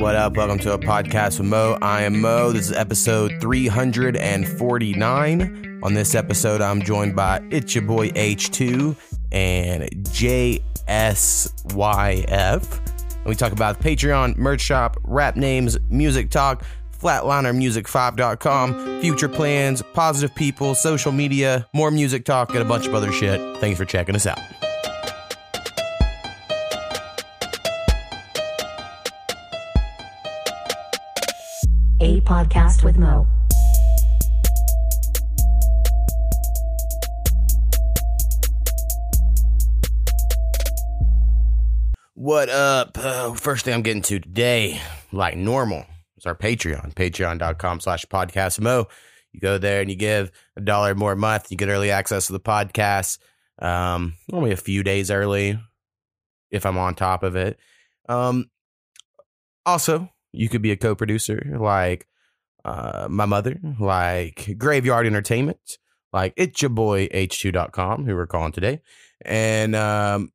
What up? Welcome to a podcast with Mo. I am Mo. This is episode 349. On this episode, I'm joined by It's Your Boy H2 and JSYF. And we talk about Patreon, merch shop, rap names, music talk, flatlinermusic5.com, future plans, positive people, social media, more music talk, and a bunch of other shit. Thanks for checking us out. Podcast with Mo. What up? Uh, first thing I'm getting to today, like normal, is our Patreon. Patreon.com slash podcast mo. You go there and you give a dollar more a month. You get early access to the podcast. Um, only a few days early if I'm on top of it. Um, also, you could be a co-producer like uh, my mother, like Graveyard Entertainment, like it's your boy H2.com, who we're calling today. And um,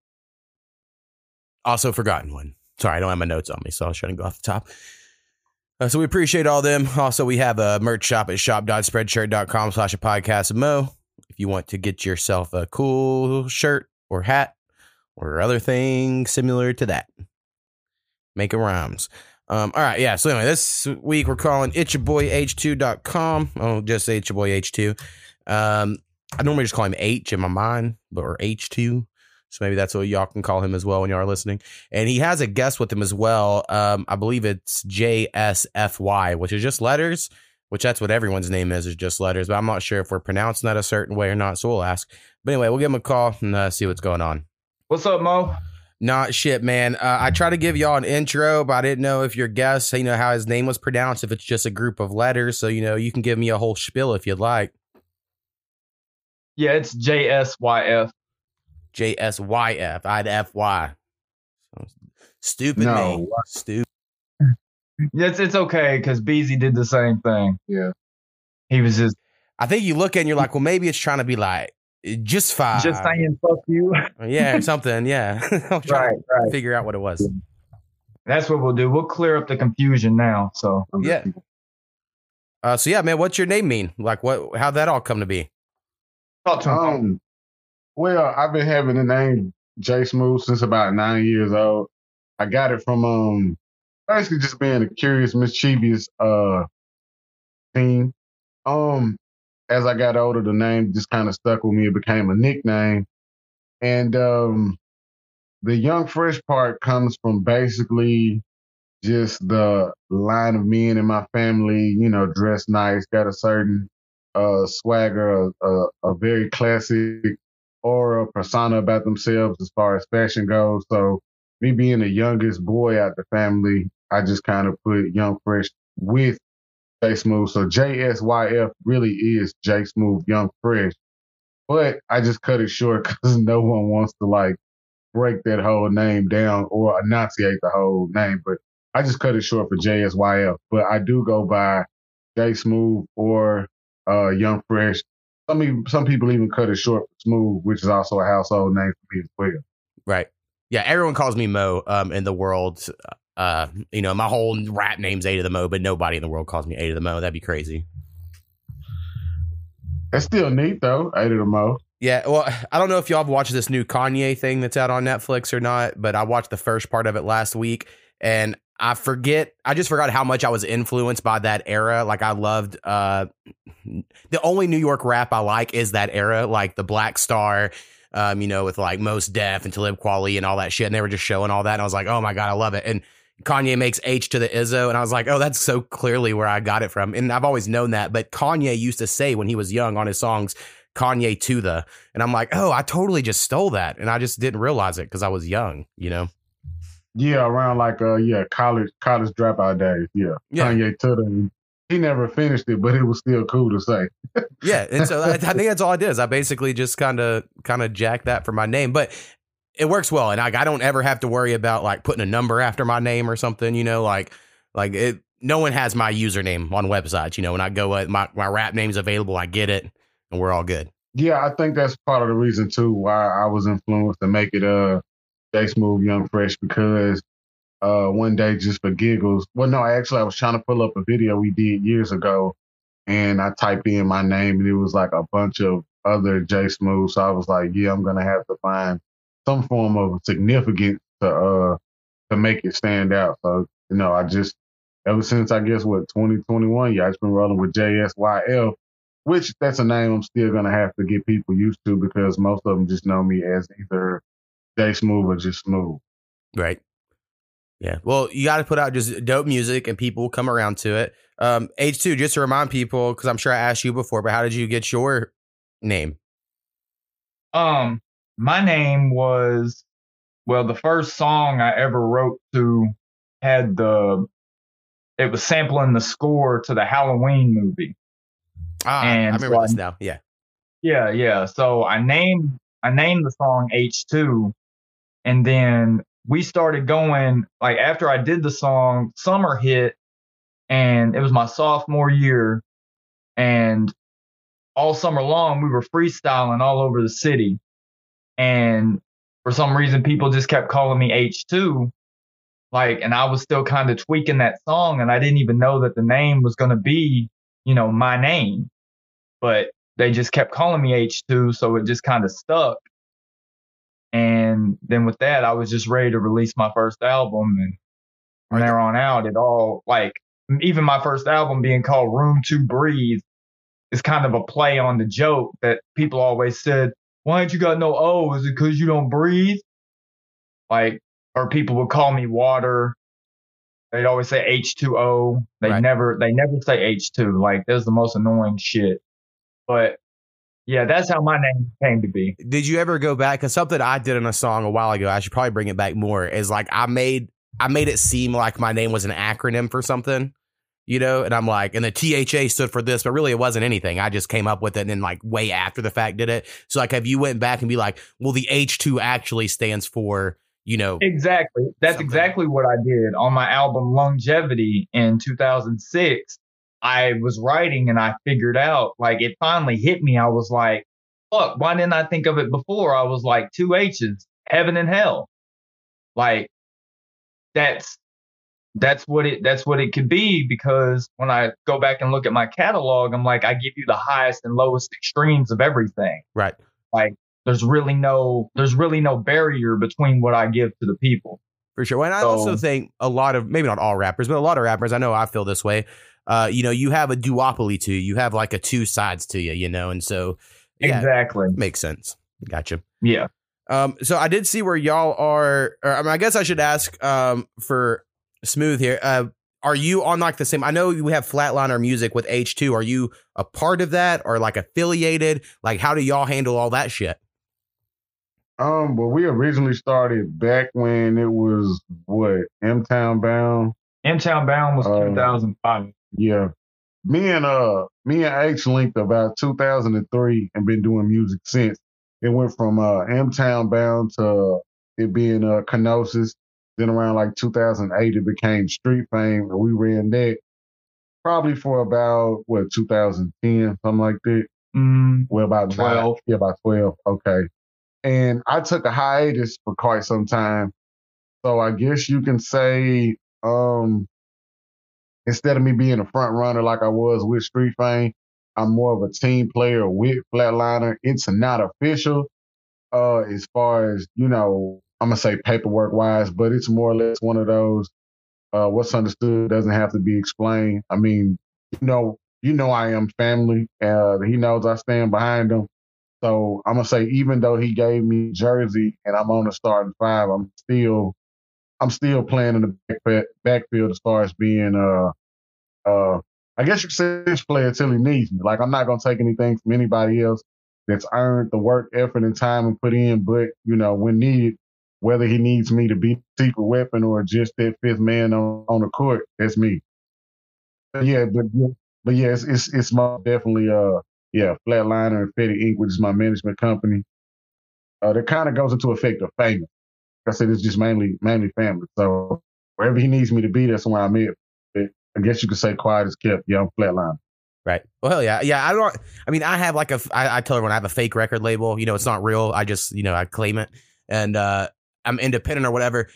also forgotten one. Sorry, I don't have my notes on me, so I was trying to go off the top. Uh, so we appreciate all them. Also, we have a merch shop at shop.spreadshirt.com slash a podcast Mo. If you want to get yourself a cool shirt or hat or other thing similar to that, make it rhymes. Um, all right, yeah. So anyway, this week we're calling it's your boy H2.com. Oh, just say it's your boy H2. Um, I normally just call him H in my mind, but or H2. So maybe that's what y'all can call him as well when y'all are listening. And he has a guest with him as well. Um, I believe it's JSFY, which is just letters, which that's what everyone's name is, is just letters. But I'm not sure if we're pronouncing that a certain way or not. So we'll ask. But anyway, we'll give him a call and uh, see what's going on. What's up, Mo? Not shit, man. Uh, I try to give y'all an intro, but I didn't know if your guess, you know, how his name was pronounced, if it's just a group of letters. So, you know, you can give me a whole spiel if you'd like. Yeah, it's JSYF. JSYF. I had FY. Stupid No, me. Stupid. It's it's okay because Beezy did the same thing. Yeah. He was just I think you look at it and you're like, well, maybe it's trying to be like, just fine. just saying fuck you. Yeah, or something. Yeah. I'm trying right, to right. figure out what it was. That's what we'll do. We'll clear up the confusion now. So Yeah. Uh, so, yeah, man, what's your name mean? Like, what? how'd that all come to be? talk to him. Um, well, I've been having the name J Smooth since about nine years old. I got it from um basically just being a curious, mischievous uh teen. Um, as I got older, the name just kind of stuck with me. It became a nickname, and um, the young fresh part comes from basically just the line of men in my family. You know, dress nice, got a certain uh swagger, a, a, a very classic aura persona about themselves as far as fashion goes. So me being the youngest boy out the family, I just kind of put Young Fresh with J Smooth. So JSYF really is J Smooth Young Fresh. But I just cut it short because no one wants to like break that whole name down or enunciate the whole name. But I just cut it short for JSYF. But I do go by J Smooth or uh, Young Fresh. Some people, some people even cut it short for Smooth, which is also a household name for me as well. Right. Yeah, everyone calls me Mo um, in the world. Uh, you know, my whole rap name's A to the Mo, but nobody in the world calls me A to the Mo. That'd be crazy. That's still neat though. A to the mo. Yeah, well, I don't know if y'all have watched this new Kanye thing that's out on Netflix or not, but I watched the first part of it last week and I forget I just forgot how much I was influenced by that era. Like I loved uh the only New York rap I like is that era, like the Black Star, um, you know, with like Mos Def and Talib Kweli and all that shit. And they were just showing all that. And I was like, oh my God, I love it. And Kanye makes H to the Izzo. And I was like, oh, that's so clearly where I got it from. And I've always known that. But Kanye used to say when he was young on his songs, Kanye to the. And I'm like, oh, I totally just stole that. And I just didn't realize it because I was young, you know? Yeah, around like uh yeah, college college dropout days. Yeah. Yeah. Kanye to the he never finished it, but it was still cool to say. Yeah, and so I, I think that's all it is. I basically just kind of kind of jack that for my name, but it works well, and like I don't ever have to worry about like putting a number after my name or something. You know, like like it. No one has my username on websites. You know, when I go, uh, my my rap name's available. I get it, and we're all good. Yeah, I think that's part of the reason too why I was influenced to make it uh J Smooth Young Fresh because uh, one day just for giggles. Well, no, actually, I was trying to pull up a video we did years ago, and I typed in my name, and it was like a bunch of other J Smooth. So I was like, yeah, I'm gonna have to find some form of significance to uh to make it stand out. So you know, I just ever since I guess what 2021, yeah, I just been rolling with JSYF, which that's a name I'm still gonna have to get people used to because most of them just know me as either J Smooth or just Smooth. Right. Yeah. Well, you got to put out just dope music and people will come around to it. Um, H2, just to remind people, because I'm sure I asked you before, but how did you get your name? Um, my name was well, the first song I ever wrote to had the it was sampling the score to the Halloween movie. Ah, I And remember so this I- now. Yeah. Yeah, yeah. So I named I named the song H2 and then we started going like after I did the song, summer hit and it was my sophomore year and all summer long we were freestyling all over the city and for some reason people just kept calling me H2 like and I was still kind of tweaking that song and I didn't even know that the name was going to be, you know, my name. But they just kept calling me H2, so it just kind of stuck. And then with that, I was just ready to release my first album. And from there on out, it all like even my first album being called Room to Breathe is kind of a play on the joke that people always said, Why ain't you got no O? Is it because you don't breathe? Like, or people would call me water. They'd always say H2O. They Right. never they never say H2. Like that's the most annoying shit. But yeah, that's how my name came to be. Did you ever go back? Because something I did in a song a while ago, I should probably bring it back more. Is like I made I made it seem like my name was an acronym for something, you know. And I'm like, and the THA stood for this, but really it wasn't anything. I just came up with it and then like way after the fact did it. So like, if you went back and be like, well, the H2 actually stands for, you know, Exactly. That's Something. exactly what I did on my album Longevity in 2006. I was writing and I figured out, like, it finally hit me. I was like, fuck, why didn't I think of it before? I was like, two H's, heaven and hell. Like, that's that's what it that's what it could be because when I go back and look at my catalog, I'm like, I give you the highest and lowest extremes of everything right. Like there's really no there's really no barrier between what I give to the people. For sure. And I So- also think a lot of maybe not all rappers, but a lot of rappers, I know I feel this way. Uh, you know, you have a duopoly to you. You have like a two sides to you, you know, and so yeah, Exactly. makes sense. Gotcha. Yeah. Um, so I did see where y'all are. Or, I mean, I guess I should ask um for Smooth here. Uh, are you on like the same? I know we have Flatliner Music with H two. Are you a part of that or like affiliated? Like, how do y'all handle all that shit? Um, well, we originally started back when it was what M Town Bound. M Town Bound was Uh, 2005. Yeah, me and uh me and H linked about 2003 and been doing music since. It went from uh M Town Bound to it being uh Kenosis. Then around like 2008, it became Street Fame, and we ran that probably for about what 2010, something like that. Mm, Well, about 12. Nine, yeah, about 12. Okay. And I took a hiatus for quite some time. So I guess you can say, um, instead of me being a front runner like I was with Street Fame, I'm more of a team player with Flatliner. It's not official, uh, as far as, you know, I'm gonna say paperwork wise, but it's more or less one of those, uh, what's understood doesn't have to be explained. I mean, you know, you know I am family. Uh, he knows I stand behind him. So I'm gonna say, even though he gave me Jersey and I'm on the starting five, I'm still, I'm still playing in the back, backfield as far as being, uh, uh, I guess you could say this player till he needs me. Like I'm not gonna take anything from anybody else that's earned the work, effort, and time and put in. But you know, when needed, whether he needs me to be secret weapon or just that fifth man on, on the court, that's me. But yeah, but but yeah, it's it's, it's most definitely uh yeah, Flatliner and Fetty Inc., which is my management company. Uh, that kind of goes into effect of family. Like I said, it's just mainly mainly family. So wherever he needs me to be, that's where I'm at. I guess you could say quiet is kept. Yeah, I'm Flatliner. Right. Well, hell yeah. Yeah. I don't, I mean, I have like a, I, I tell everyone I have a fake record label. You know, it's not real. I just, you know, I claim it and, uh, I'm independent or whatever.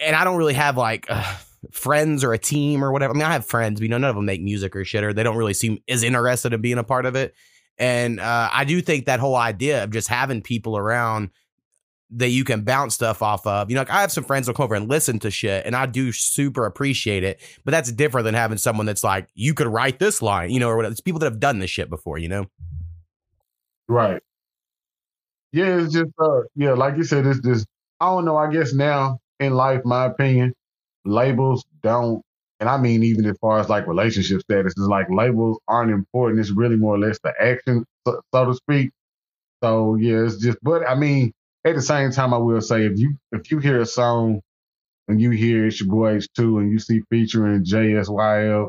and I don't really have like uh, friends or a team or whatever. I mean, I have friends, but you know, none of them make music or shit, or they don't really seem as interested in being a part of it. And uh, I do think that whole idea of just having people around that you can bounce stuff off of. You know, like I have some friends that come over and listen to shit, and I do super appreciate it. But that's different than having someone that's like, you could write this line, you know, or whatever. It's people that have done this shit before, you know. Right. Yeah, it's just uh yeah, like you said, it's just I don't know, I guess now in life, my opinion, labels don't and I mean even as far as like relationship status, is like labels aren't important. It's really more or less the action, so, so to speak. So yeah, it's just but I mean, at the same time I will say if you if you hear a song and you hear it's your boy H2 and you see featuring JSYF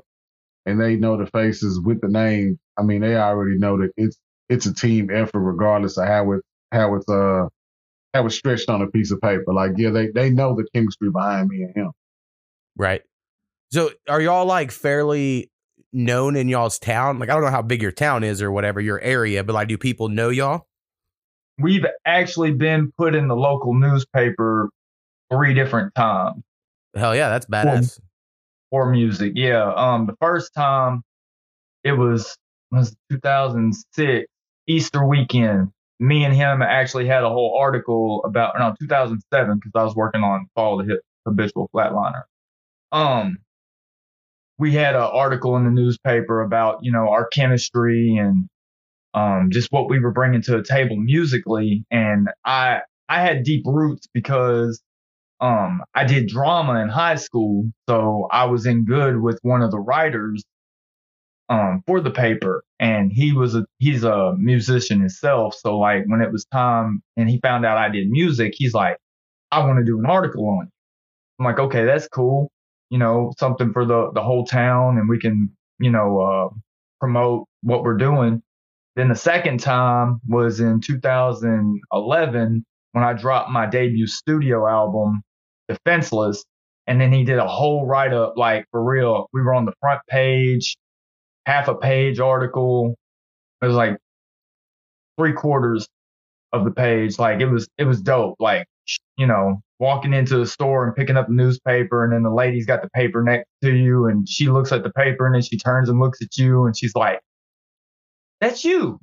and they know the faces with the name, I mean they already know that it's it's a team effort regardless of how it how it's uh how it's stretched on a piece of paper. Like yeah, they they know the chemistry behind me and him. Right. So are y'all like fairly known in y'all's town? Like I don't know how big your town is or whatever your area, but like do people know y'all? We've actually been put in the local newspaper three different times Hell yeah, that's badass. for music. Yeah. Um, the first time it was was 2006 Easter weekend. Me and him actually had a whole article about no 2007 because I was working on Follow the Habitual Flatliner. Um, we had an article in the newspaper about you know our chemistry and um just what we were bringing to the table musically, and I I had deep roots because um I did drama in high school, so I was in good with one of the writers um for the paper and he was a he's a musician himself so like when it was time and he found out I did music he's like I want to do an article on it. I'm like okay that's cool. You know something for the the whole town and we can you know uh promote what we're doing. Then the second time was in 2011 when I dropped my debut studio album Defenseless and then he did a whole write up like for real. We were on the front page half a page article. It was like three quarters of the page. Like it was, it was dope. Like, you know, walking into the store and picking up the newspaper and then the lady's got the paper next to you and she looks at the paper and then she turns and looks at you and she's like, that's you.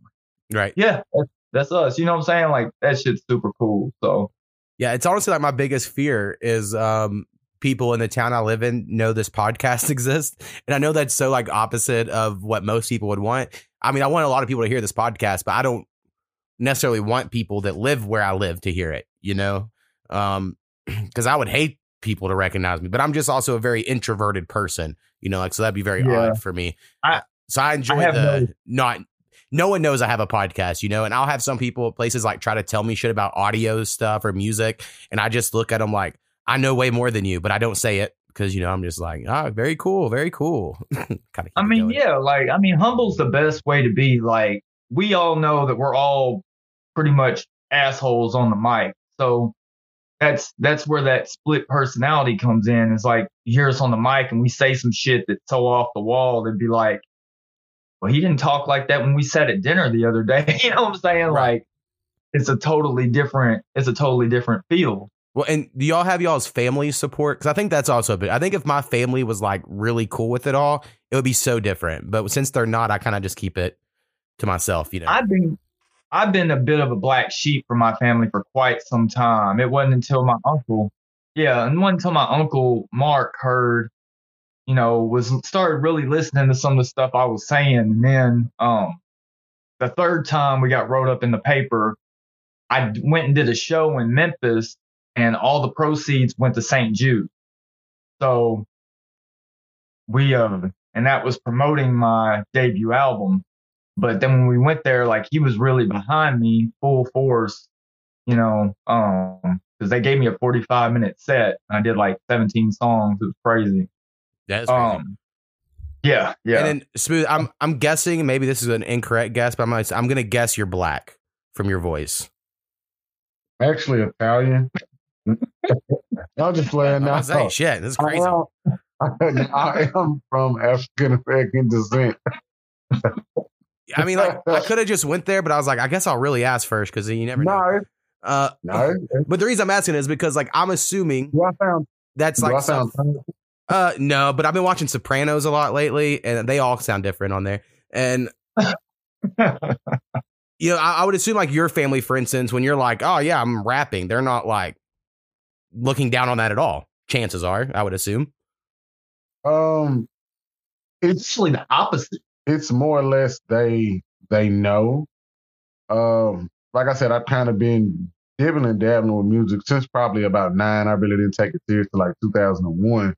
Right. Yeah. That's, that's us. You know what I'm saying? Like that shit's super cool. So Yeah, it's honestly like my biggest fear is um people in the town I live in know this podcast exists. And I know that's so like opposite of what most people would want. I mean, I want a lot of people to hear this podcast, but I don't necessarily want people that live where I live to hear it, you know? Um because I would hate people to recognize me, but I'm just also a very introverted person, you know, like so that'd be very Yeah. odd for me. I- so I enjoy have the no- not no one knows I have a podcast, you know, and I'll have some people at places like try to tell me shit about audio stuff or music, and I just look at them like I know way more than you, but I don't say it because you know I'm just like, ah, very cool, very cool. kind of. I mean, yeah, like I mean, humble's the best way to be. Like we all know that we're all pretty much assholes on the mic, so that's that's where that split personality comes in. It's like you hear us on the mic and we say some shit that's so off the wall. They'd be like, "Well, he didn't talk like that when we sat at dinner the other day." you know what I'm saying? Right. Like it's a totally different. It's a totally different field. Well, and do y'all have y'all's family support? Because I think that's also. I think if my family was like really cool with it all, it would be so different. But since they're not, I kind of just keep it to myself. You know. I've been I've been a bit of a black sheep for my family for quite some time. It wasn't until my uncle, yeah, and wasn't until my uncle Mark heard, you know, was started really listening to some of the stuff I was saying. And then um the third time we got wrote up in the paper, I went and did a show in Memphis and all the proceeds went to St. Jude. So we uh and that was promoting my debut album. But then when we went there, like he was really behind me full force, you know, um, because they gave me a 45 minute set. And I did like 17 songs. It was crazy. That's crazy. Um, yeah, yeah. And then smooth. I'm I'm guessing maybe this is an incorrect guess, but I'm gonna, I'm gonna guess you're black from your voice. Actually Italian. Y'all just playing I now. was saying, shit, this is crazy. Well, I am from African American descent. I mean, like I could have just went there, but I was like, I guess I'll really ask first because you never know. No, it's- Uh, no. but the reason I'm asking is because like I'm assuming I found that's I like some- uh no, but I've been watching Sopranos a lot lately, and they all sound different on there. And you know, I, I would assume like your family, for instance, when you're like, oh yeah, I'm rapping, they're not like looking down on that at all. Chances are, I would assume. um it's actually the opposite. it's more or less they they know. Um, like I said, I've kind of been dibbling and dabbling with music since probably about nine. I really didn't take it serious like 2001.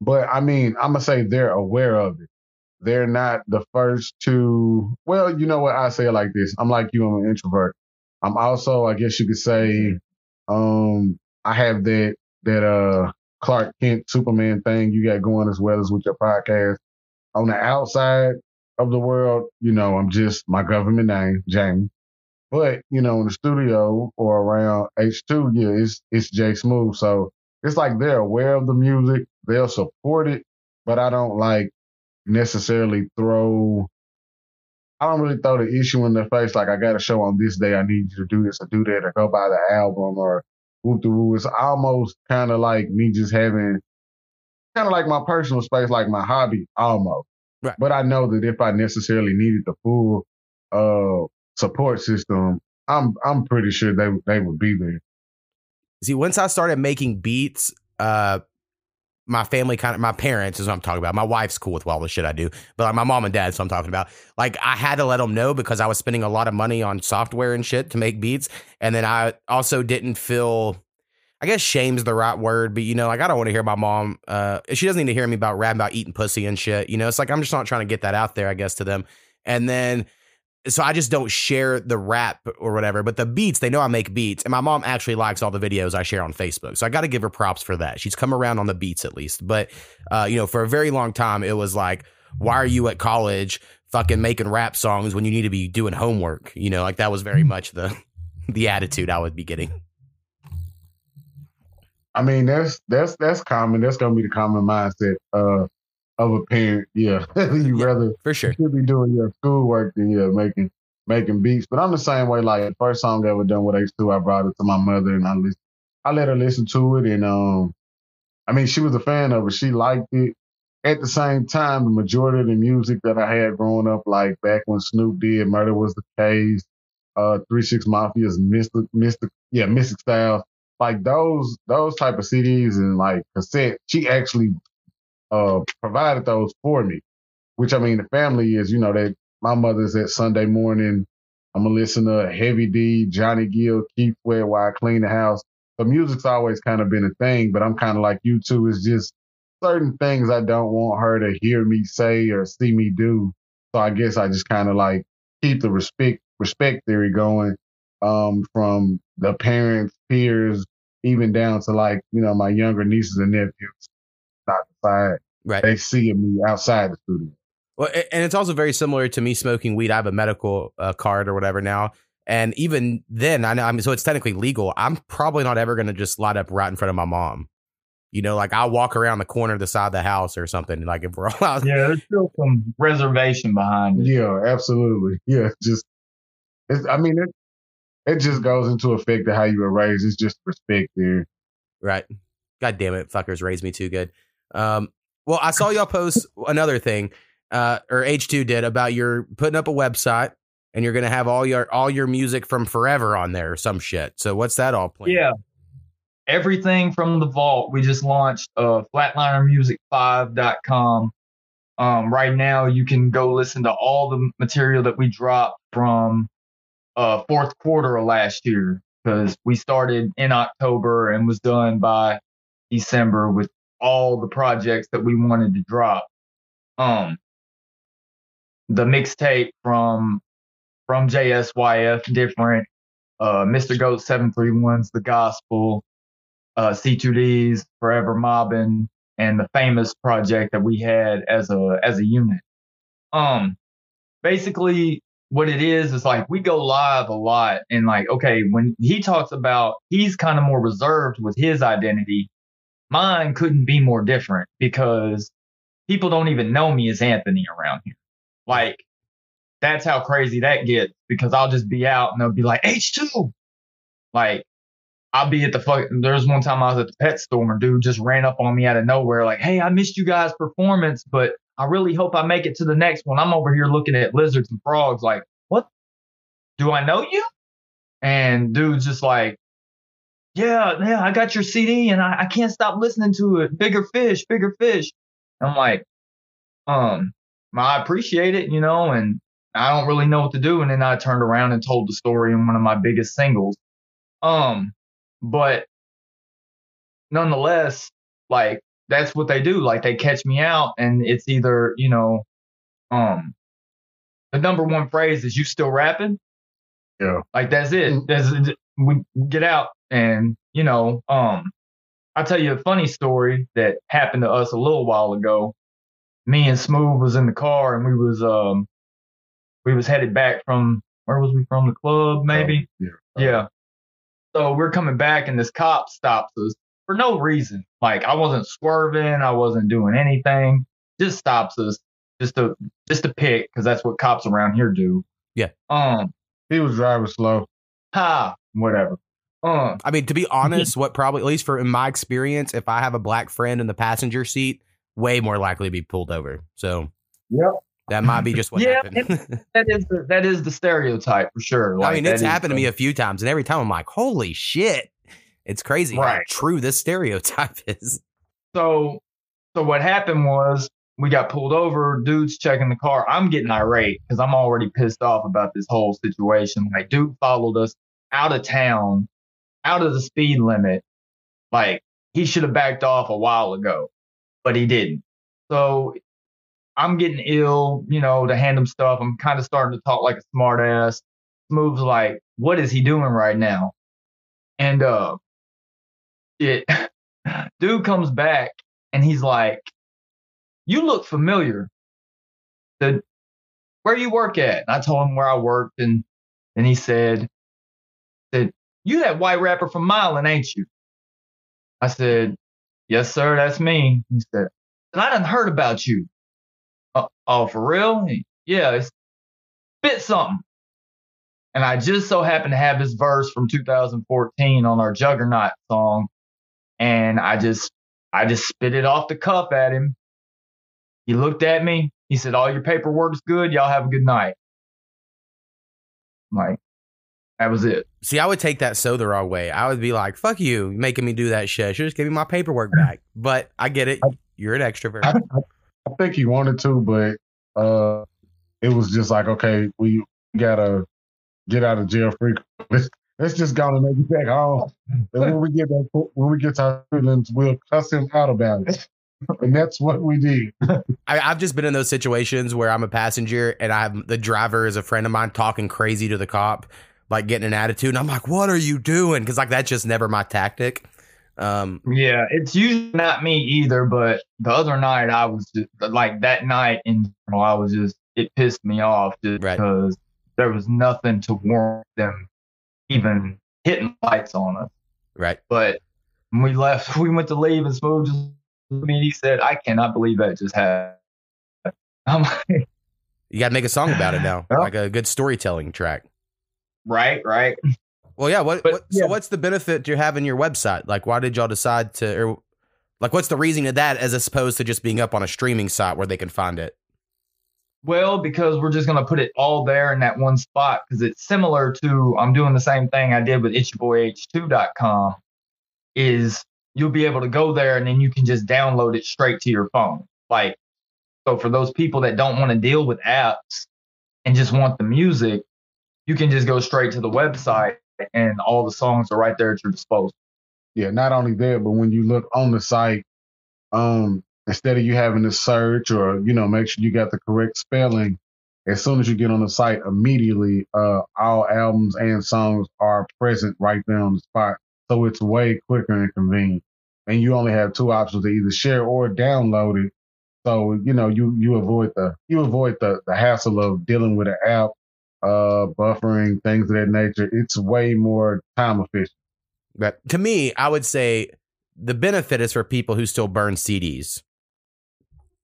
But I mean, I'm gonna say they're aware of it. They're not the first to. Well, you know what? I say like this. I'm like you. I'm an introvert. I'm also, I guess you could say, um, I have that that uh Clark Kent Superman thing you got going as well as with your podcast. On the outside of the world, you know, I'm just my government name, Jamie. But, you know, in the studio or around H2, yeah, it's it's Jay Smooth. So it's like they're aware of the music, they'll support it, but I don't like necessarily throw I don't really throw the issue in their face like I got a show on this day, I need you to do this or do that or go buy the album or whoop the woo. It's almost kind of like me just having kind of like my personal space, like my hobby, almost. Right. But I know that if I necessarily needed the full uh support system, I'm I'm pretty sure they they would be there. See, once I started making beats, uh, my family kind of, my parents is what I'm talking about. My wife's cool with all the shit I do, but like my mom and dad, so I'm talking about. Like I had to let them know because I was spending a lot of money on software and shit to make beats, and then I also didn't feel. I guess shame's the right word, but you know, like I don't want to hear my mom. Uh, she doesn't need to hear me about rapping about eating pussy and shit. You know, it's like I'm just not trying to get that out there. I guess to them, and then so I just don't share the rap or whatever. But the beats, they know I make beats, and my mom actually likes all the videos I share on Facebook. So I got to give her props for that. She's come around on the beats at least. But uh, you know, for a very long time, it was like, why are you at college fucking making rap songs when you need to be doing homework? You know, like that was very much the the attitude I would be getting. I mean, that's that's that's common. That's gonna be the common mindset uh of a parent. Yeah, you Yeah. rather For sure. should be doing your schoolwork than yeah making making beats. But I'm the same way. Like the first song I ever done with H2, I brought it to my mother and I listen, I let her listen to it, and um, I mean she was a fan of it. She liked it. At the same time, the majority of the music that I had growing up, like back when Snoop did "Murder Was the Case," uh, Three Six Mafia's "Mystic," Mystic, yeah, Mystic Stylez, like those those type of CDs and like cassette. She actually uh provided those for me. Which I mean, the family is, you know, that my mother's at Sunday morning. I'm gonna listen to Heavy D, Johnny Gill, Keith Sweat while I clean the house. The music's always kind of been a thing, but I'm kind of like you too. It's just certain things I don't want her to hear me say or see me do. So I guess I just kind of like keep the respect respect theory going um, from the parents, peers, even down to like you know my younger nieces and nephews. Not the side Right. they see me outside the studio. Well, and it's also very similar to me smoking weed. I have a medical uh, card or whatever now, and even then, I know. I mean, so it's technically legal. I'm probably not ever going to just light up right in front of my mom. You know, like I'll walk around the corner of the side of the house or something. Like if we're all out, Yeah, there's still some reservation behind it. Yeah, absolutely. Yeah, just it's. I mean, it it just goes into effect of how you were raised. It's just respect there. right? God damn it, fuckers raised me too good. Um, well, I saw y'all post another thing, uh, or H two did about your putting up a website and you're gonna have all your all your music from forever on there or some shit. So what's that all plan? Yeah. Everything from the vault. We just launched uh flatlinermusic5.com. Um, right now you can go listen to all the material that we dropped from uh fourth quarter of last year because we started in October and was done by December with all the projects that we wanted to drop. Um the mixtape from from JSYF different uh, Mr. Goat 731's The Gospel, uh, C2D's Forever Mobbin, and the famous project that we had as a as a unit. Um, basically, what it is is like we go live a lot, and like okay, when he talks about he's kind of more reserved with his identity, mine couldn't be more different because people don't even know me as Anthony around here. Like that's how crazy that gets because I'll just be out and they'll be like H2. Like I'll be at the fuck. There's one time I was at the pet store and dude just ran up on me out of nowhere, like, "Hey, I missed you guys' performance, but I really hope I make it to the next one." I'm over here looking at lizards and frogs, like, "What? Do I know you?" And dude's just like, "Yeah, yeah, I got your CD and I, I can't stop listening to it. Bigger fish, bigger fish." I'm like, um, I appreciate it, you know, and I don't really know what to do. And then I turned around and told the story in one of my biggest singles. Um, but nonetheless, like that's what they do. Like they catch me out and it's either, you know, um the number one phrase is you still rapping? Yeah. Like that's it. Mm. That's we get out and, you know, um I'll tell you a funny story that happened to us a little while ago. Me and Smooth was in the car and we was um we was headed back from where was we from the club maybe? Yeah. Yeah. So we're coming back and this cop stops us for no reason. Like I wasn't swerving, I wasn't doing anything. Just stops us just to just to pick because that's what cops around here do. Yeah. Um. He was driving slow. Ha. Whatever. Um. I mean, to be honest, what probably, at least for in my experience, if I have a black friend in the passenger seat, way more likely to be pulled over. So Yep. that might be just what Yeah, happened. That is the, that is the stereotype for sure. I mean, it's happened to me a few times, and every time I'm like, holy shit. It's crazy how true this stereotype is. So, so what happened was we got pulled over. Dude's checking the car. I'm getting irate because I'm already pissed off about this whole situation. Like, dude followed us out of town, out of the speed limit. Like, he should have backed off a while ago, but he didn't. So, I'm getting ill, you know, to hand him stuff. I'm kind of starting to talk like a smart ass. Smooth's like, what is he doing right now? And uh, it dude comes back and he's like, "You look familiar." Said, "Where you work at?" And I told him where I worked, and and he said, "said You that white rapper from Milan, ain't you?" I said, "Yes, sir, that's me." He said, "And I done heard about you." "Oh, oh for real? Yeah, it's spit something. And I just so happened to have this verse from 2014 on our Juggernaut song and I just I just spit it off the cuff at him. He looked at me. He said, "All your paperwork's good. Y'all have a good night." I'm like, that was it. See, I would take that so the wrong way. I would be like, fuck you, making me do that shit. Should just give me my paperwork back. But I get it. You're an extrovert. I, I, think he wanted to, but uh, it was just like, okay, we gotta get out of jail free. Let's, let's just go and make it back home. And when we get back, when we get to our feelings, we'll cuss him out about it. And that's what we did. I, I've just been in those situations where I'm a passenger and I have the driver is a friend of mine talking crazy to the cop, like getting an attitude. And I'm like, what are you doing? Because like that's just never my tactic. Um, Yeah, it's usually not me either. But the other night, I was just like that night in general, I was just it pissed me off just Right. because there was nothing to warrant them even hitting lights on us. right. But when we left, we went to leave, and Smooth just mean, he said, "I cannot believe that just happened." I'm like, You got to make a song about it now, Well- like a good storytelling track. Right, right. Well, yeah. What? But, what yeah. So, what's the benefit to having your website? Like, why did y'all decide to, or like, what's the reasoning of that as opposed to just being up on a streaming site where they can find it? Well, because we're just gonna put it all there in that one spot because it's similar to I'm doing the same thing I did with itsyaboih2.com. Is you'll be able to go there and then you can just download it straight to your phone. Like, so for those people that don't want to deal with apps and just want the music, you can just go straight to the website and all the songs are right there at your disposal. Yeah, not only that, but when you look on the site, um, instead of you having to search or you know make sure you got the correct spelling, as soon as you get on the site, immediately uh, all albums and songs are present right there on the spot. So it's way quicker and convenient. And you only have two options to either share or download it. So you know you you avoid the you avoid the the hassle of dealing with an app, uh, buffering things of that nature. It's way more time efficient. But to me, I would say the benefit is for people who still burn CDs.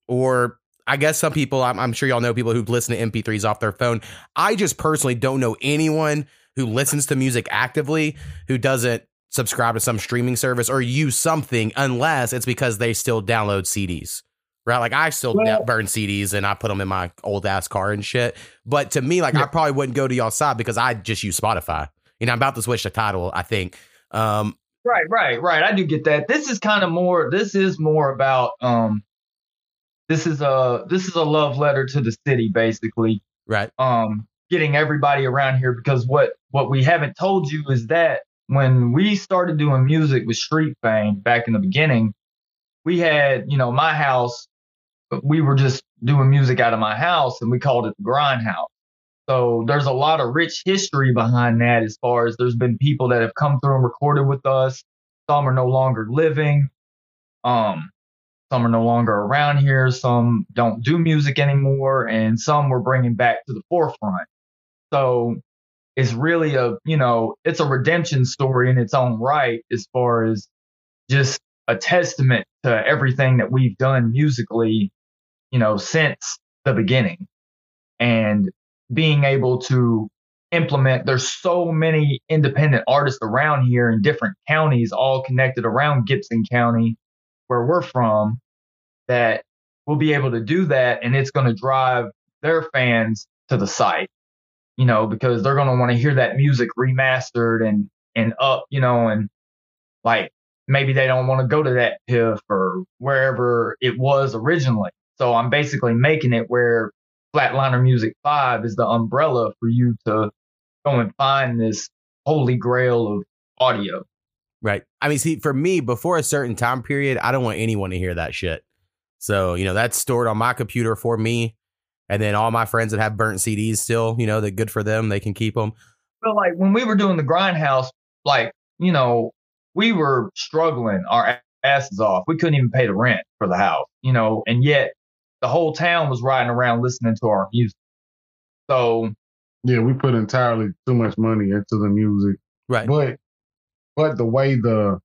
Or I guess some people, I'm, I'm sure y'all know people who listen to MP3s off their phone. I just personally don't know anyone who listens to music actively who doesn't subscribe to some streaming service or use something unless it's because they still download CDs. Right, like I still burn CDs and I put them in my old ass car and shit. But to me, like I probably wouldn't go to y'all side because I just use Spotify. You know, I'm about to switch the title. I think. Um, Right, right, right. I do get that. This is kind of more. This is more about. Um, this is a this is a love letter to the city, basically. right, Um, getting everybody around here because what what we haven't told you is that when we started doing music with Street Fame back in the beginning, we had you know my house. We were just doing music out of my house, and we called it the Grindhouse. So there's a lot of rich history behind that as far as there's been people that have come through and recorded with us. Some are no longer living. Um, some are no longer around here. Some don't do music anymore, and some we're bringing back to the forefront. So it's really a, you know, it's a redemption story in its own right as far as just a testament to everything that we've done musically, you know, since the beginning. And being able to implement there's so many independent artists around here in different counties all connected around Gibson County where we're from that we'll be able to do that and it's going to drive their fans to the site you know because they're going to want to hear that music remastered and and up you know and like maybe they don't want to go to that piff or wherever it was originally so i'm basically making it where Flatliner Music 5 is the umbrella for you to go and find this holy grail of audio. right. I mean, see, for me, before a certain time period, I don't want anyone to hear that shit. So you know, that's stored on my computer for me, and then all my friends that have burnt CDs still, you know, they're good for them. They can keep them. But like when we were doing the Grindhouse, like, you know, we were struggling our asses off. We couldn't even pay the rent for the house, you know, and yet the whole town was riding around listening to our music. So Yeah, we put entirely too much money into the music, Right. but but the way the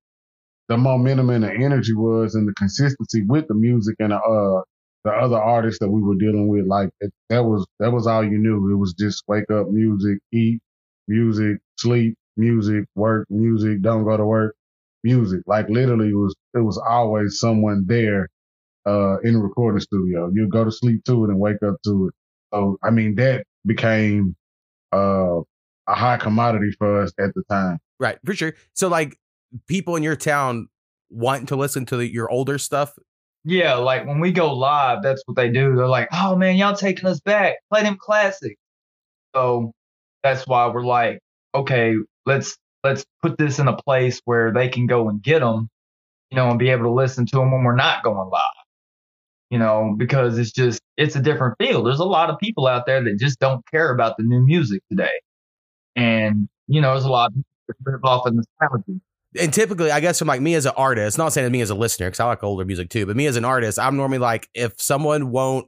the momentum and the energy was, and the consistency with the music and the uh the other artists that we were dealing with, like it, that was that was all you knew. It was just wake up, music, eat, music, sleep, music, work, music, don't go to work, music. Like literally, it was it was always someone there uh in the recording studio. You go to sleep to it and wake up to it. So I mean that became uh a high commodity for us at the time. Right, for sure. So like people in your town want to listen to the, your older stuff. yeah, like when we go live, that's what they do. They're like, oh man, y'all taking us back. Play them classics. So that's why we're like, okay, let's let's put this in a place where they can go and get them, you know, and be able to listen to them when we're not going live. You know, because it's just it's a different feel. There's a lot of people out there that just don't care about the new music today, and you know, there's a lot of live off of nostalgia. And typically, I guess from like me as an artist, not saying me as a listener because I like older music too, but me as an artist, I'm normally like, if someone won't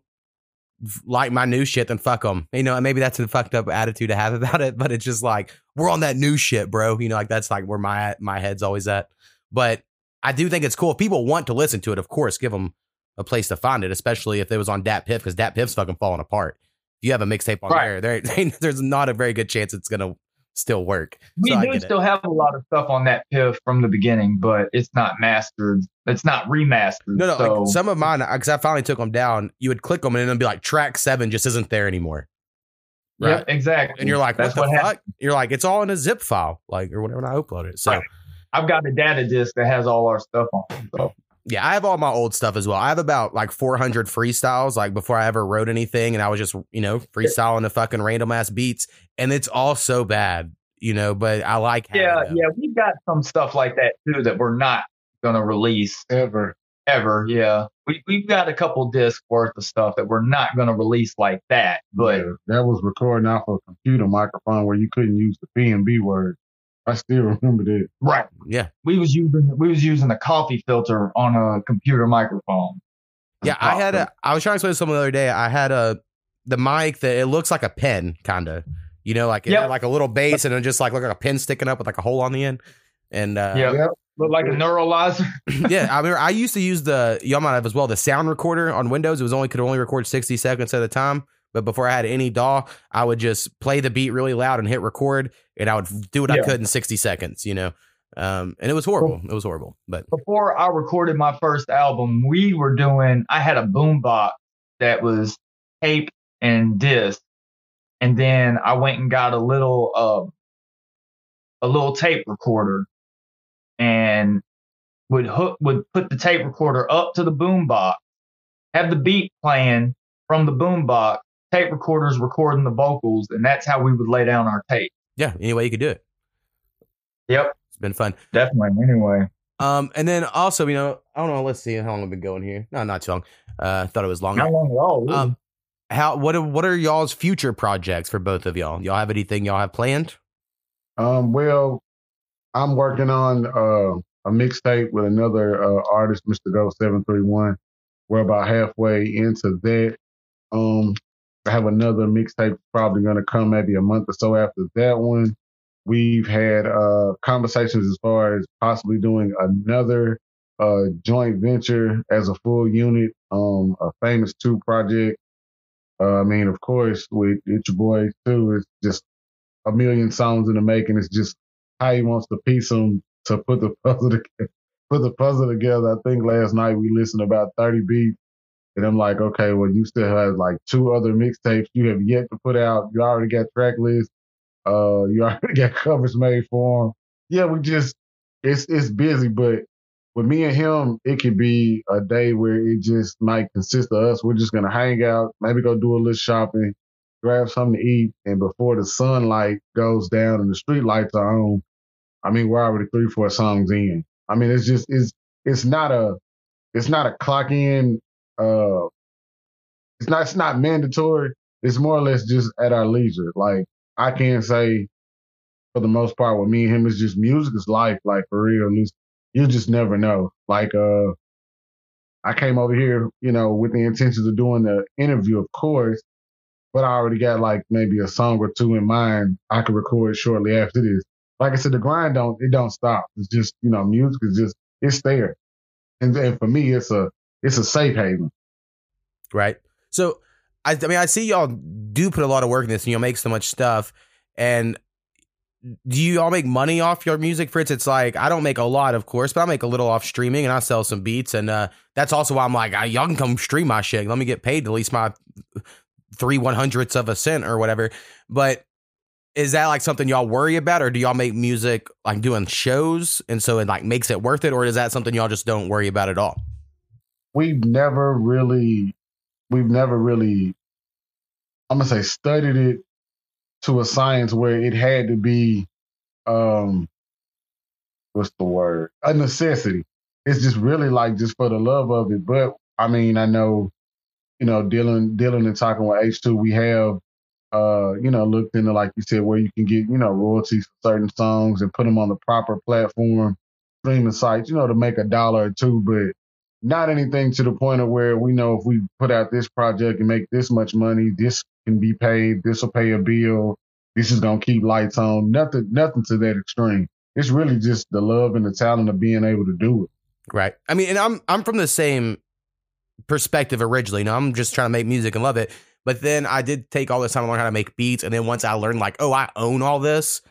like my new shit, then fuck them. You know, and maybe that's a fucked up attitude to have about it, but it's just like we're on that new shit, bro. You know, like that's like where my my head's always at. But I do think it's cool if people want to listen to it. Of course, give them a place to find it, especially if it was on Dat Piff because Dat Piff's fucking falling apart. If you have a mixtape on Right. there, there, there's not a very good chance it's gonna still work. We So do get it. still have a lot of stuff on DatPiff from the beginning, but it's not mastered. It's not remastered. No, no. so, like some of mine, because I finally took them down. You would click them and it'd be like track seven just isn't there anymore. Yep, exactly. And you're like, that's what the what fuck? happened. You're like, it's all in a zip file, like or whatever. And I upload it. So Right. I've got a data disk that has all our stuff on. it, So yeah, I have all my old stuff as well. I have about like 400 freestyles, like before I ever wrote anything, and I was just you know freestyling the fucking random ass beats, and it's all so bad, you know. But I like yeah, them. yeah, we've got some stuff like that too that we're not gonna release Ever. ever. Yeah, we we've got a couple discs worth of stuff that we're not gonna release like that. But Yeah, that was recording off a computer microphone where you couldn't use the P and B word. I still remember that. right, yeah. we was using we was using a coffee filter on a computer microphone. Yeah, I had a. I was trying to explain to someone the other day. I had a the mic that it looks like a pen, kind of. You know, like it Yep. had like a little base and it just like look like a pen sticking up with like a hole on the end. And uh, Yeah. Yep. Look like a neuralizer. yeah, I remember I used to use the y'all might have as well the sound recorder on Windows. It was only could only record sixty seconds at a time. But before I had any DAW, I would just play the beat really loud and hit record, and I would do what I could in sixty seconds. You know, Um, and it was horrible. It was horrible. But before I recorded my first album, we were doing. I had a boombox that was tape and disc, and then I went and got a little uh, a little tape recorder, and would hook would put the tape recorder up to the boombox, have the beat playing from the boombox, tape recorders recording the vocals, and that's how we would lay down our tape. yeah, any way you could do it. Yep, It's been fun. definitely. Anyway, Um, and then also, you know, I don't know. Let's see how long we've been going here. No, not too long. Uh, I thought it was longer. not long at all. really. Um, how what are what are y'all's future projects for both of y'all? Y'all have anything y'all have planned? Um, well, I'm working on uh, a mixtape with another uh, artist, Mr. Go Seven Three One. We're about halfway into that. Um, I have another mixtape probably going to come maybe a month or so after that one. We've had uh, conversations as far as possibly doing another uh, joint venture as a full unit, um, a famous two project. Uh, I mean, of course, with it's your boy too, it's just a million songs in the making. It's just how he wants to piece them to put the puzzle together. Put the puzzle together. I think last night we listened about 30 beats, and I'm like, okay, well, you still have like two other mixtapes you have yet to put out. You already got track lists. Uh, you already got covers made for them. Yeah, we just it's it's busy, but with me and him, it could be a day where it just might consist of us. We're just gonna hang out, maybe go do a little shopping, grab something to eat, and before the sunlight goes down and the street lights are on, I mean, we're already three, four songs in. I mean, it's just it's it's not a it's not a clock in. Uh, it's not it's not mandatory. It's more or less just at our leisure. Like I can't say for the most part with me and him, it's just music is life. Like for real, you just never know. Like uh, I came over here, you know, with the intentions of doing the interview, of course, but I already got like maybe a song or two in mind I could record shortly after this. Like I said, the grind don't it don't stop. It's just you know, music is just it's there, and, and for me, it's a it's a safe haven. Right. So, I, I mean, I see y'all do put a lot of work in this, and y'all make so much stuff. And do you all make money off your music? Fritz, it's like I don't make a lot, of course, but I make a little off streaming, and I sell some beats, and uh, that's also why I'm like, "Ah, y'all can come stream my shit. Let me get paid at least my three one hundredths of a cent or whatever. But is that like something y'all worry about, or do y'all make music like doing shows, and so it like makes it worth it, or is that something y'all just don't worry about at all? We've never really, we've never really, I'm gonna say, studied it to a science where it had to be, um, what's the word? A necessity. It's just really like just for the love of it. But I mean, I know, you know, dealing dealing and talking with H two, we have, uh, you know, looked into like you said, where you can get, you know, royalties for certain songs and put them on the proper platform, streaming sites, you know, to make a dollar or two, but not anything to the point of where we know if we put out this project and make this much money, this can be paid, this will pay a bill, this is gonna keep lights on. Nothing, nothing to that extreme. It's really just the love and the talent of being able to do it. Right. I mean, and I'm I'm from the same perspective originally. You know, I'm just trying to make music and love it. But then I did take all this time to learn how to make beats, and then once I learned like, oh, I own all this,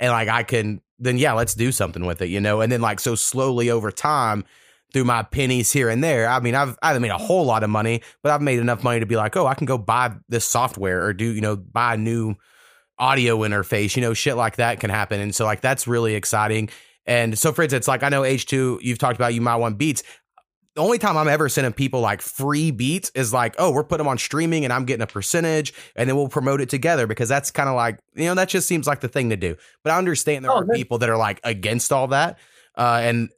and like I can, then yeah, let's do something with it, you know. And then like so slowly over time, through my pennies here and there. I mean, I've I haven't made a whole lot of money, but I've made enough money to be like, oh, I can go buy this software or do you know buy a new audio interface, you know, shit like that can happen. And so like that's really exciting. And so for instance, like I know H2, you've talked about you might want beats. The only time I'm ever sending people like free beats is like, oh, we're putting them on streaming and I'm getting a percentage and then we'll promote it together because that's kind of like, you know, that just seems like the thing to do. But I understand there Oh, are people that are like against all that. Uh, and,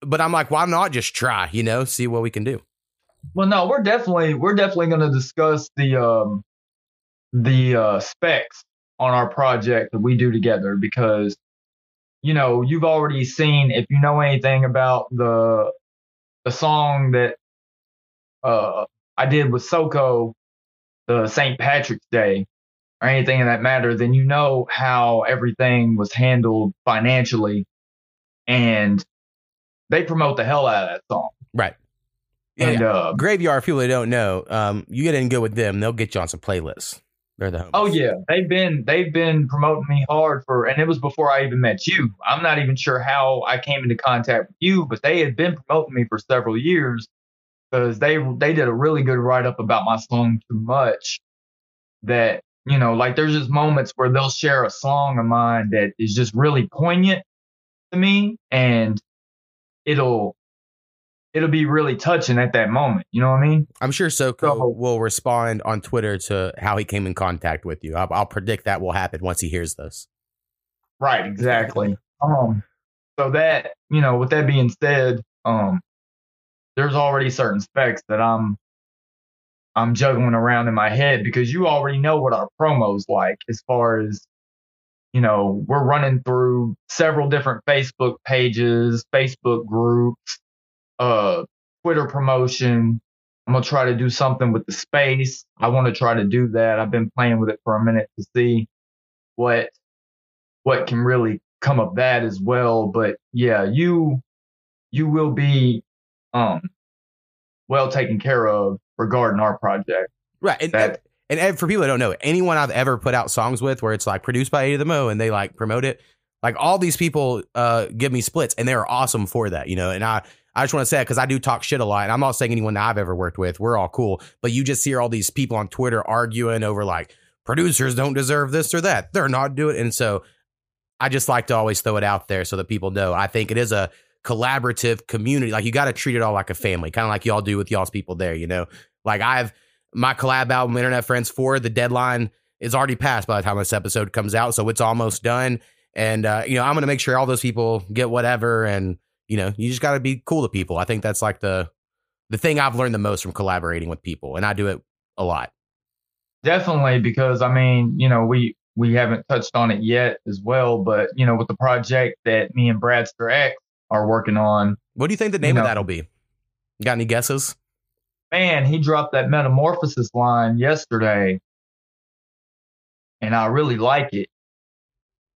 but I'm like, why not just try, you know, see what we can do? Well, no, we're definitely we're definitely going to discuss the um the uh, specs on our project that we do together because you know you've already seen if you know anything about the the song that uh I did with Soko the St. Patrick's Day or anything in that matter, then you know how everything was handled financially and they promote the hell out of that song. Right. And uh Graveyard, people that don't know, um, you get in good with them, they'll get you on some playlists. They're the homies. Oh yeah, they've been they've been promoting me hard for, and it was before I even met you. I'm not even sure how I came into contact with you, but they had been promoting me for several years because they they did a really good write up about my song "Too Much." That you know, like there's just moments where they'll share a song of mine that is just really poignant to me, and it'll it'll be really touching at that moment. You know what I mean? I'm sure Soko So- will respond on Twitter to how he came in contact with you. I'll, I'll predict that will happen once he hears this. Right, exactly. Um, so that you know, with that being said, um, there's already certain specs that I'm I'm juggling around in my head because you already know what our promos like as far as you know, we're running through several different Facebook pages, Facebook groups, uh, Twitter promotion. I'm gonna try to do something with the space. I want to try to do that. I've been playing with it for a minute to see what what can really come of that as well. But yeah, you you will be um well taken care of regarding our project. Right. And, That- and, for people that don't know, anyone I've ever put out songs with where it's like produced by A to the Mo and they like promote it, like all these people uh, give me splits and they're awesome for that, you know. And I, I just want to say because I do talk shit a lot. And I'm not saying anyone that I've ever worked with, we're all cool. But you just hear all these people on Twitter arguing over like producers don't deserve this or that. They're not doing it. And so I just like to always throw it out there so that people know. I think it is a collaborative community. Like you got to treat it all like a family, kind of like y'all do with y'all's people there, you know? Like I've, my collab album, Internet Friends 4, the deadline is already passed by the time this episode comes out. So it's almost done. And, uh, you know, I'm going to make sure all those people get whatever. And, you know, you just got to be cool to people. I think that's like the, the thing I've learned the most from collaborating with people. And I do it a lot. Definitely because I mean, you know, we we haven't touched on it yet as well, but you know, with the project that me and Bradster X are working on, What do you think the name You of that'll be? Got any guesses? Man, he dropped that metamorphosis line yesterday. And I really like it.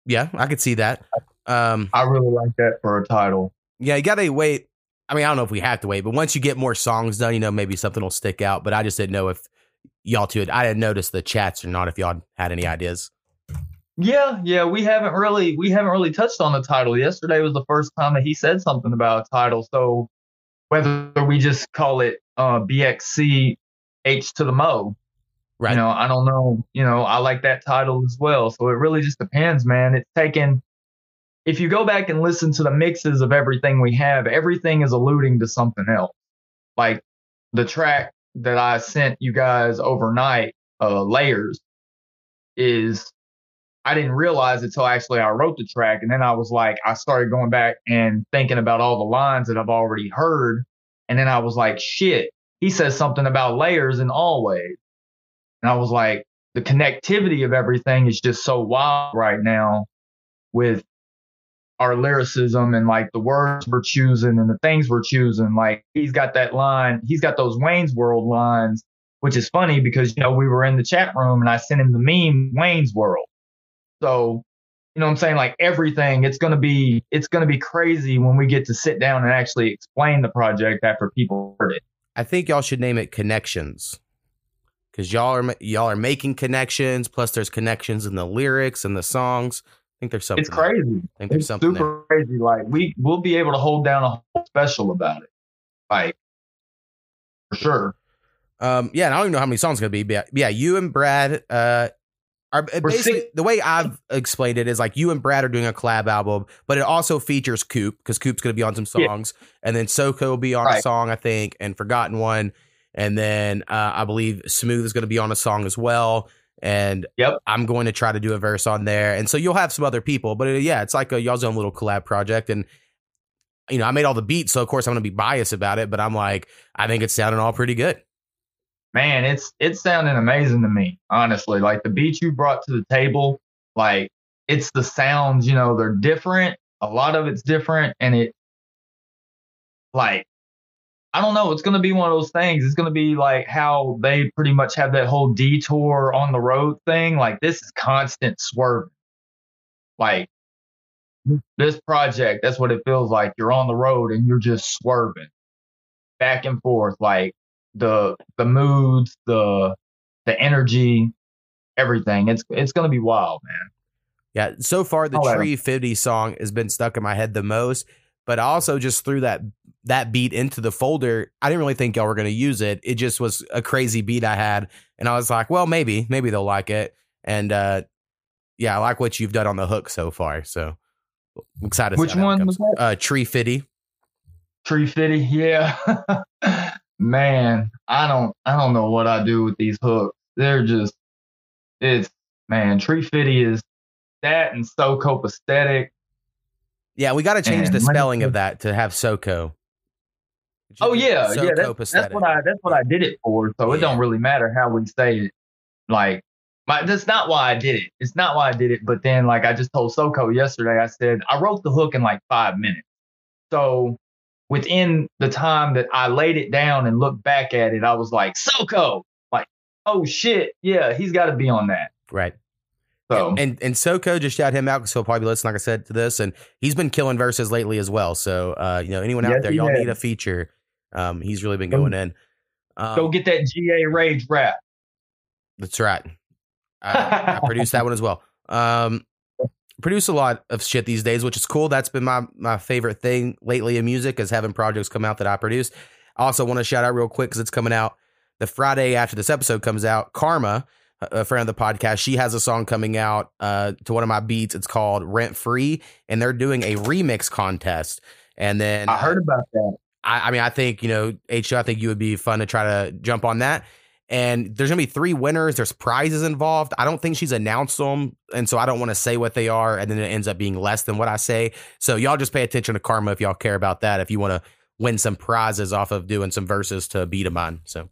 Yeah, I could see that. Um, I really like that for a title. Yeah, you gotta wait. I mean, I don't know if we have to wait, but once you get more songs done, you know, maybe something will stick out. But I just didn't know if y'all two, I didn't notice the chats or not. If y'all had any ideas, Yeah, yeah, we haven't really we haven't really touched on the title. Yesterday was the first time that he said something about a title. So whether we just call it uh, BXC H to the Mo, right? you know, I don't know. You know, I like that title as well. So it really just depends, man. It's taken. If you go back and listen to the mixes of everything we have, everything is alluding to something else. Like the track that I sent you guys overnight, uh, layers, is I didn't realize it until actually I wrote the track, and then I was like, I started going back and thinking about all the lines that I've already heard, and then I was like, shit, he says something about layers and always, and I was like, the connectivity of everything is just so wild right now with our lyricism and like the words we're choosing and the things we're choosing. Like he's got that line, he's got those Wayne's World lines, which is funny because you know we were in the chat room and I sent him the meme Wayne's World. So, you know what I'm saying? Like everything, it's gonna be it's gonna be crazy when we get to sit down and actually explain the project after people heard it. I think y'all should name it Connections because y'all are y'all are making connections. Plus, there's connections in the lyrics and the songs. I think there's something. It's there. crazy. I think there's It's something. there. super crazy. Like we we'll be able to hold down a whole special about it. Like for sure. Um, yeah, and I don't even know how many songs it's gonna be, but yeah, you and Brad, uh, are basically sing- the way I've explained it is like you and Brad are doing a collab album, but it also features Coop because Coop's gonna be on some Yeah. songs, and then Soko will be on a song, I think, and Forgotten One, and then uh, I believe Smooth is gonna be on a song as well. And Yep. I'm going to try to do a verse on there, and so you'll have some other people. But uh, yeah, it's like a y'all's own little collab project, and you know I made all the beats, so of course I'm going to be biased about it. But I'm like, I think it's sounding all pretty good. Man, it's it's sounding amazing to me, honestly. Like the beats you brought to the table, like it's the sounds, you know, they're different. A lot of it's different, and it like I don't know. It's gonna be one of those things. It's gonna be like how they pretty much have that whole detour on the road thing. Like this is constant swerving. Like this project, that's what it feels like. You're on the road and you're just swerving back and forth. Like the the moods, the the energy. everything. It's it's gonna be wild, man. Yeah, so far the I'll Tree 50 song has been stuck in my head the most, but I also just threw that that beat into the folder. I didn't really think y'all were going to use it. It just was a crazy beat I had and I was like, well, maybe, maybe they'll like it. And uh yeah, I like what you've done on the hook so far. So I'm excited to Which one was that? Uh Tree 50. Tree Fitty, yeah. man, I don't I don't know what I do with these hooks. They're just it's man, Tree Fitty is that and so copacetic. Yeah, we got to change And the me spelling of that to have SoCo. Oh yeah, yeah. That's, that's what I that's what I did it for. So it don't really matter how we say it. Like, my, that's not why I did it. It's not why I did it. But then, like I just told Soko yesterday, I said I wrote the hook in like five minutes. So within the time that I laid it down and looked back at it, I was like, Soko, like, oh shit, yeah, he's got to be on that. right. So And and Soko just shout him out because he'll probably listen, like I said, to this, and he's been killing verses lately as well. So uh, you know, anyone out Yes, there, y'all has. need a feature. Um, he's really been Go- going in. Um, go get that GA Rage rap. That's right. I, I produced that one as well. Um, produce a lot of shit these days, which is cool. That's been my my favorite thing lately in music is having projects come out that I produce. I also want to shout out real quick because it's coming out the Friday after this episode comes out. Karma, a friend of the podcast, she has a song coming out uh, to one of my beats. It's called Rent Free, and they're doing a remix contest. And then I heard about that. I, I mean, I think you know, H. I think you would be fun to try to jump on that. And there's gonna be three winners. There's prizes involved. I don't think she's announced them, and so I don't want to say what they are, and then it ends up being less than what I say. So y'all just pay attention to Karma if y'all care about that. If you want to win some prizes off of doing some verses to beat of mine. So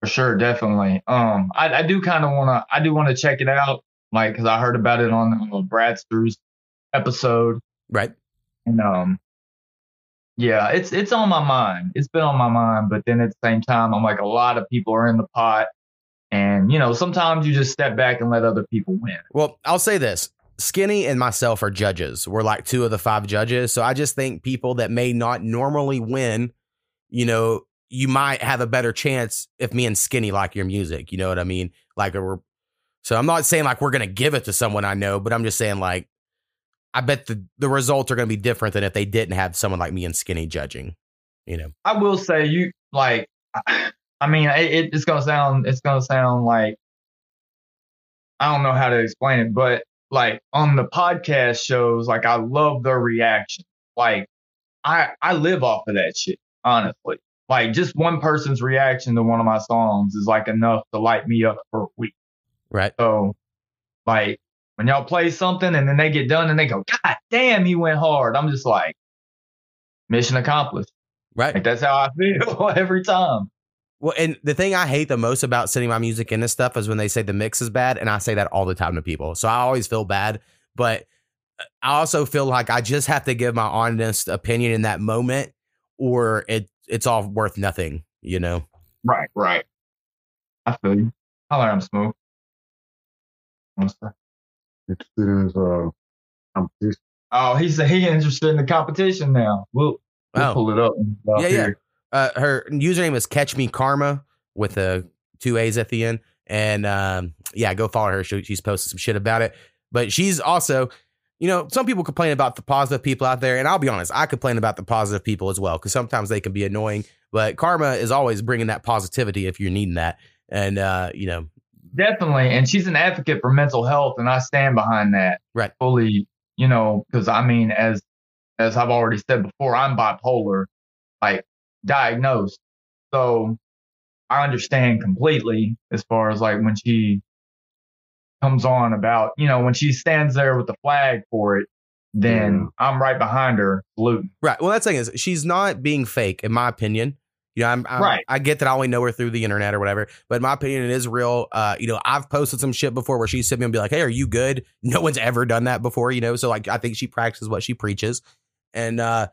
For sure, definitely. Um, I, I do kind of want to, I do want to check it out, like, cause I heard about it on uh, Bradster's episode, right, and um, yeah, it's it's on my mind. It's been on my mind, but then at the same time, I'm like, a lot of people are in the pot, and you know, sometimes you just step back and let other people win. Well, I'll say this. Skinny and myself are judges. We're like two of the five judges. So I just think people that may not normally win, you know, you might have a better chance if me and Skinny like your music. You know what I mean? Like, we're, so I'm not saying like we're to give it to someone I know, but I'm just saying like, I bet the, the results are going to be different than if they didn't have someone like me and Skinny judging, you know? I will say, you like, I mean, it, it's gonna sound, it's gonna sound like, I don't know how to explain it, but like on the podcast shows, like I love their reaction. Like I I live off of that shit, honestly. Like just one person's reaction to one of my songs is like enough to light me up for a week. Right. So like when y'all play something and then they get done and they go, God damn, he went hard. I'm just like, mission accomplished. Right. Like that's how I feel every time. Well, and the thing I hate the most about sending my music into stuff is when they say the mix is bad, and I say that all the time to people. So I always feel bad, but uh, I also feel like I just have to give my honest opinion in that moment, or it it's all worth nothing. You know? Right, right. I feel you. I learn smooth. What's? Interested in his uh, competition. Oh, he's he interested in the competition now. We'll, we'll Oh. pull it up. Yeah, yeah. Uh, her username is Catch Me Karma with a two A's at the end, and um, yeah, go follow her. She, she's posted some shit about it, but she's also. You know, some people complain about the positive people out there, and I'll be honest, I complain about the positive people as well because sometimes they can be annoying. But Karma is always bringing that positivity if you're needing that, and uh, you know, Definitely. And she's an advocate for mental health, and I stand behind that. Right. Fully, you know, because I mean, as as I've already said before, I'm bipolar, like diagnosed. So I understand completely as far as like when she comes on about, you know, when she stands there with the flag for it, then I'm right behind her saluting. Right. Well, that's the thing is she's not being fake, in my opinion. You know, I'm, I'm Right. I get that I only know her through the internet or whatever, but in my opinion, it is real. Uh, you know, I've posted some shit before where she sent me and be like, "Hey, are you good?" No one's ever done that before, you know. So like, I think she practices what she preaches, and uh,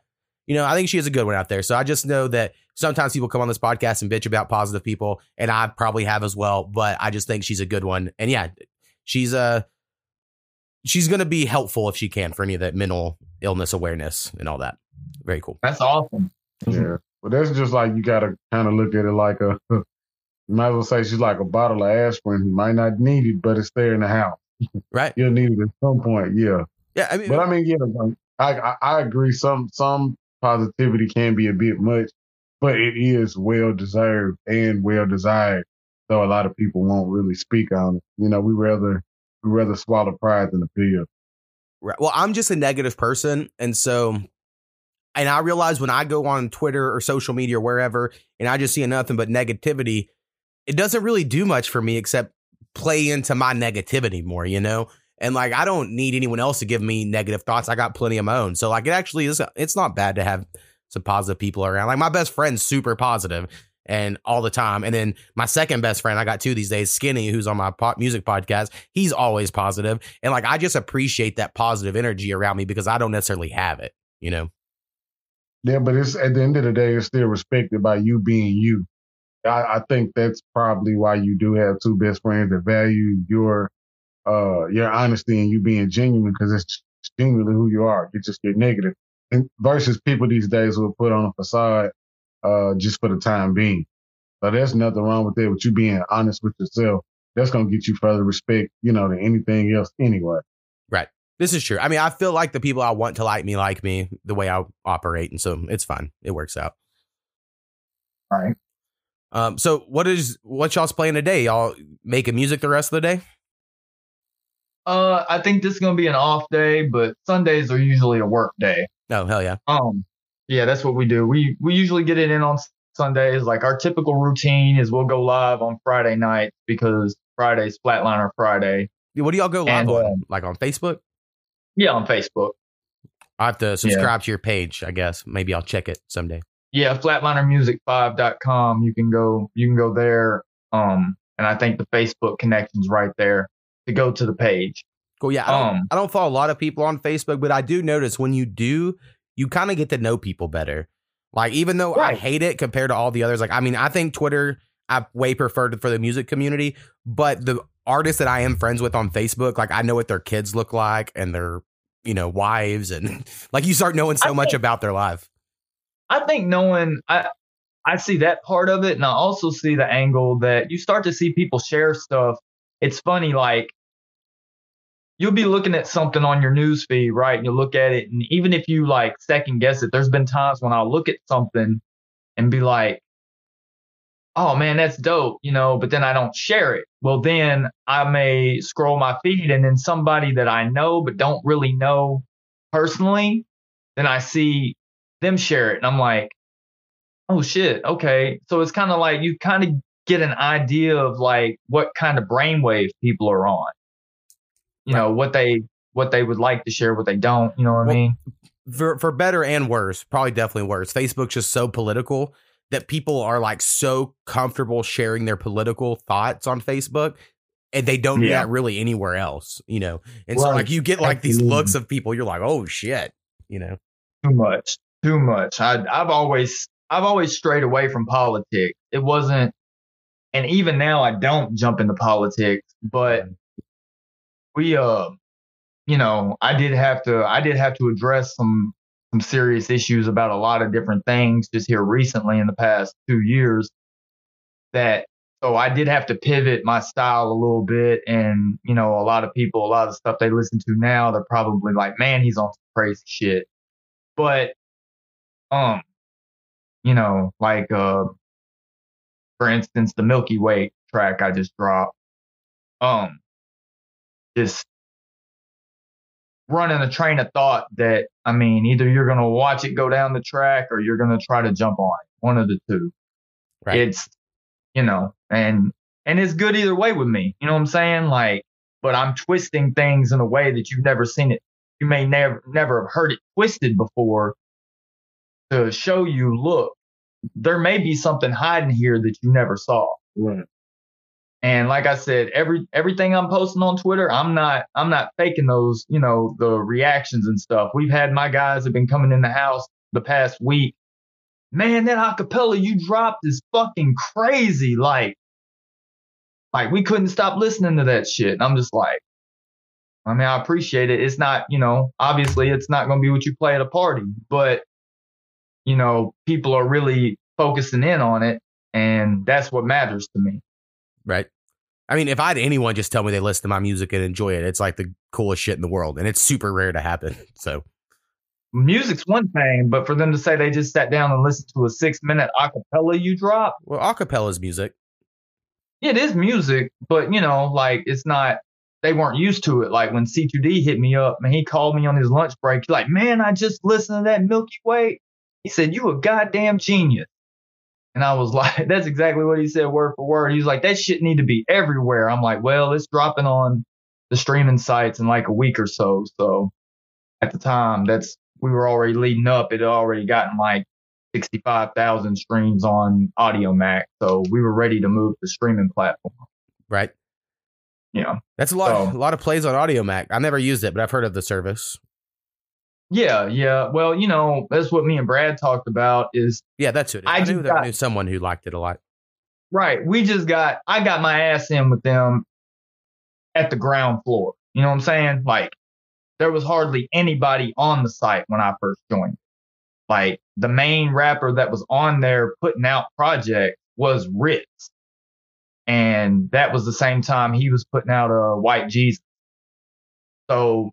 you know, I think she is a good one out there. So I just know that sometimes people come on this podcast and bitch about positive people, and I probably have as well. But I just think she's a good one, and yeah, she's uh she's gonna be helpful if she can for any of that mental illness awareness and all that. Very cool. That's awesome. Yeah. But that's just like you gotta kind of look at it like a You might as well say she's like a bottle of aspirin. You might not need it, but it's there in the house. Right. You'll need it at some point. Yeah. Yeah. I mean, But I mean, yeah, I, I I agree. Some some positivity can be a bit much, but it is well deserved and well desired. Though a lot of people won't really speak on it. You know, we rather we rather swallow pride than a pill. Right. Well, I'm just a negative person. And so, and I realize when I go on Twitter or social media or wherever, and I just see nothing but negativity, it doesn't really do much for me except play into my negativity more, you know? And like, I don't need anyone else to give me negative thoughts. I got plenty of my own. So, like, it actually is, it's not bad to have some positive people around. Like, my best friend's super positive and all the time. And then my second best friend, I got two these days, Skinny, who's on my pop music podcast. He's always positive, and like I just appreciate that positive energy around me because I don't necessarily have it. You know, Yeah, but it's at the end of the day, it's still respected by you being you. I, I think that's probably why you do have two best friends that value your uh your honesty and you being genuine because it's genuinely who you are. You just get negative. And versus people these days who will put on a facade uh just for the time being. So there's nothing wrong with that with you being honest with yourself. That's gonna get you further respect, you know, than anything else anyway. right? This is true. I mean, I feel like the people I want to like me like me the way I operate, and so it's fine. It works out. Right. Um, so what is what y'all's playing today? Y'all making music the rest of the day? Uh, I think this is gonna be an off day, but Sundays are usually a work day. No, hell yeah. Um, yeah, that's what we do. We we usually get it in on Sundays. Like our typical routine is we'll go live on Friday night because Friday's Flatliner Friday. What do y'all go live And, on? uh, like on Facebook? Yeah, on Facebook. I have to subscribe to your page, I guess. Maybe I'll check it someday. Yeah, flatlinermusic5.com. You can go you can go there. Um, and I think the Facebook connection's right there to go to the page. Cool. Yeah. I don't, Um, I don't follow a lot of people on Facebook, but I do notice when you do, you kind of get to know people better. Like, even though I hate it compared to all the others, like, I mean, I think Twitter, I way preferred for the music community, but the artists that I am friends with on Facebook, like, I know what their kids look like and their, you know, wives. And like, you start knowing so I much about their life. I think knowing I I see that part of it, and I also see the angle that you start to see people share stuff. It's funny, like you'll be looking at something on your news feed, right? And you look at it, and even if you like second guess it, there's been times when I'll look at something and be like, "Oh man, that's dope," you know, but then I don't share it. Well, then I may scroll my feed, and then somebody that I know but don't really know personally, then I see them share it and I'm like, oh shit, okay. So it's kind of like you kind of get an idea of like what kind of brainwave people are on. You know, what they what they would like to share, what they don't, you know what Well, I mean? for for better and worse, probably definitely worse. Facebook's just so political that people are like so comfortable sharing their political thoughts on Facebook and they don't do that really anywhere else, you know. And so like you get like these looks of people, you're like, oh shit, you know. Too much. Too much. I I've always I've always strayed away from politics. It wasn't and even now I don't jump into politics, but we uh you know, I did have to I did have to address some some serious issues about a lot of different things just here recently in the past 2 years that so I did have to pivot my style a little bit and you know a lot of people a lot of the stuff they listen to now they're probably like man he's on some crazy shit. But um you know like uh for instance the milky way track i just dropped um just running a train of thought that i mean either you're going to watch it go down the track or you're going to try to jump on it one of the two Right. it's you know and and it's good either way with me you know what i'm saying like but i'm twisting things in a way that you've never seen it you may never never have heard it twisted before to show you look there may be something hiding here that you never saw Right. And like i said every everything i'm posting on twitter i'm not i'm not faking those you know the reactions and stuff we've had my guys have been coming in the house the past week man that acapella you dropped is fucking crazy like like we couldn't stop listening to that shit and i'm just like I mean, I appreciate it. It's not, you know, obviously it's not going to be what you play at a party, but, you know, people are really focusing in on it. and that's what matters to me. Right. I mean, if I had anyone just tell me they listen to my music and enjoy it, it's like the coolest shit in the world, and it's super rare to happen. So Music's one thing, but for them to say they just sat down and listened to a six minute acapella you drop, well, acapella is music. it is music, but you know, like it's not. They weren't used to it. Like when C2D hit me up and he called me on his lunch break, he's like, "Man, I just listened to that Milky Way." He said, "You a goddamn genius." And I was like, "That's exactly what he said, word for word." He's like, "That shit need to be everywhere." I'm like, "Well, it's dropping on the streaming sites in like a week or so." So at the time, that's we were already leading up. It had already gotten like 65,000 streams on Audiomack. So we were ready to move to streaming platform. Right. Yeah. That's a lot. So- a lot of plays on Audiomack. I've never used it, but I've heard of the service. Yeah, yeah. Well, you know, that's what me and Brad talked about is Yeah, that's who it. I I, knew that I knew someone who liked it a lot. right. We just got, I got my ass in with them at the ground floor. You know what I'm saying? Like there was hardly anybody on the site when I first joined. Like the main rapper that was on there putting out project was Rittz. And that was the same time he was putting out a White Jesus. So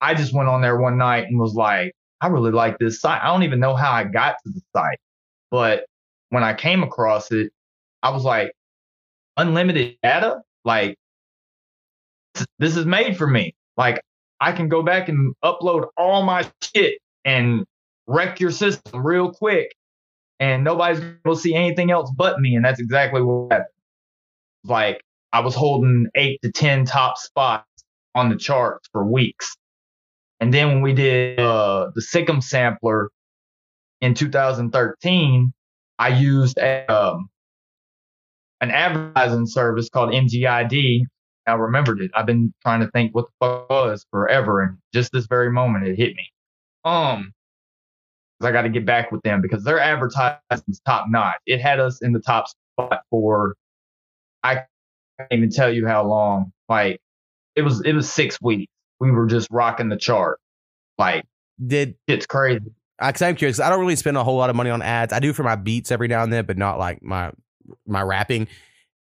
I just went on there one night and was like, I really like this site. I don't even know how I got to the site, but when I came across it, I was like, unlimited data? Like, this is made for me. Like, I can go back and upload all my shit and wreck your system real quick, and nobody's to see anything else but me. And that's exactly what happened. Like, I was holding eight to 10 top spots on the charts for weeks. And then when we did uh, the Sikkim sampler in 2013, I used a, um, an advertising service called MGID. I remembered it. I've been trying to think what the fuck was forever, and just this very moment it hit me. Um, I got to get back with them because their advertising's top notch. It had us in the top spot for I can't even tell you how long. Like it was it was six weeks. We were just rocking the chart. Like Did it's crazy. because I'm curious. I don't really spend a whole lot of money on ads. I do for my beats every now and then, but not like my my rapping.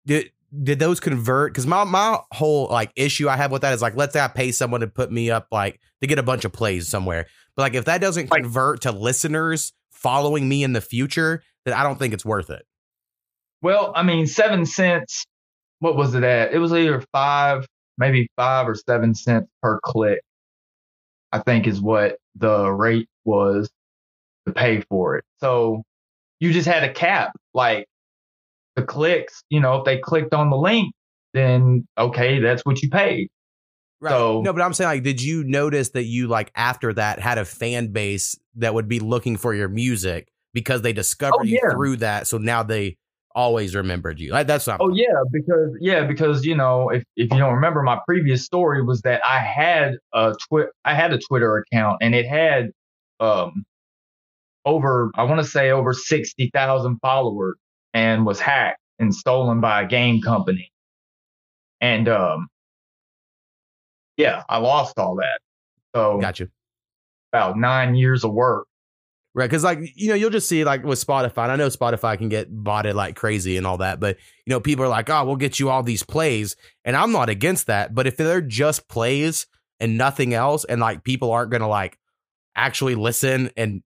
Did did those convert? Because my my whole like issue I have with that is like, let's say I pay someone to put me up like to get a bunch of plays somewhere, but like if that doesn't convert to listeners following me in the future, then I don't think it's worth it. Well, I mean, seven cents. What was it at? It was either five, maybe five or seven cents per click. I think is what the rate was to pay for it. So you just had a cap. Like the clicks, you know, if they clicked on the link, then okay, that's what you paid. Right. So- no, but I'm saying like, did you notice that you like after that had a fan base that would be looking for your music because they oh, discovered Oh, you yeah. through that, so now they always remembered you. Like that's not. Oh yeah, because yeah, because you know, if, if you don't remember, my previous story was that I had a twi- I had a Twitter account and it had um over I want to say over sixty thousand followers and was hacked and stolen by a game company. And um yeah, I lost all that. So Got you. about nine years of work. Right. Because, like, you know, you'll just see, like, with Spotify, and I know Spotify can get botted like crazy and all that, but, you know, people are like, oh, we'll get you all these plays. And I'm not against that. But if they're just plays and nothing else, and like people aren't going to like actually listen and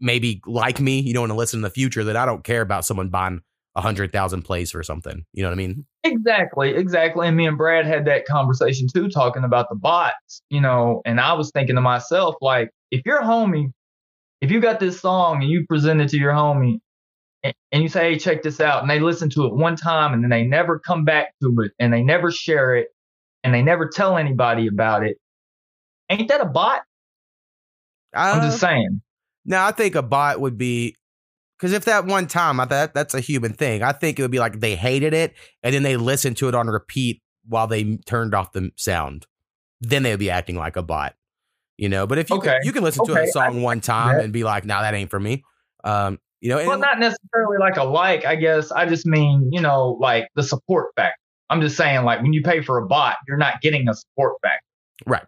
maybe like me, you know, to listen in the future, then I don't care about someone buying a hundred thousand plays for something. You know what I mean? Exactly, exactly. And me and Brad had that conversation too, talking about the bots, you know, and I was thinking to myself, like, if your homie, if you got this song and you present it to your homie and, and you say, hey, check this out, and they listen to it one time and then they never come back to it and they never share it and they never tell anybody about it, ain't that a bot? I'm Uh, just saying. Now I think a bot would be because if that one time I thought that's a human thing. I think it would be like they hated it and then they listened to it on repeat while they turned off the sound. Then they would be acting like a bot, you know. But if you Okay. can, you can listen to a song one time and be like, "No, that ain't for me," um, you know. And, Well, not necessarily like a like, I guess. I just mean, you know, like the support factor. I'm just saying, like, when you pay for a bot, you're not getting a support factor. right,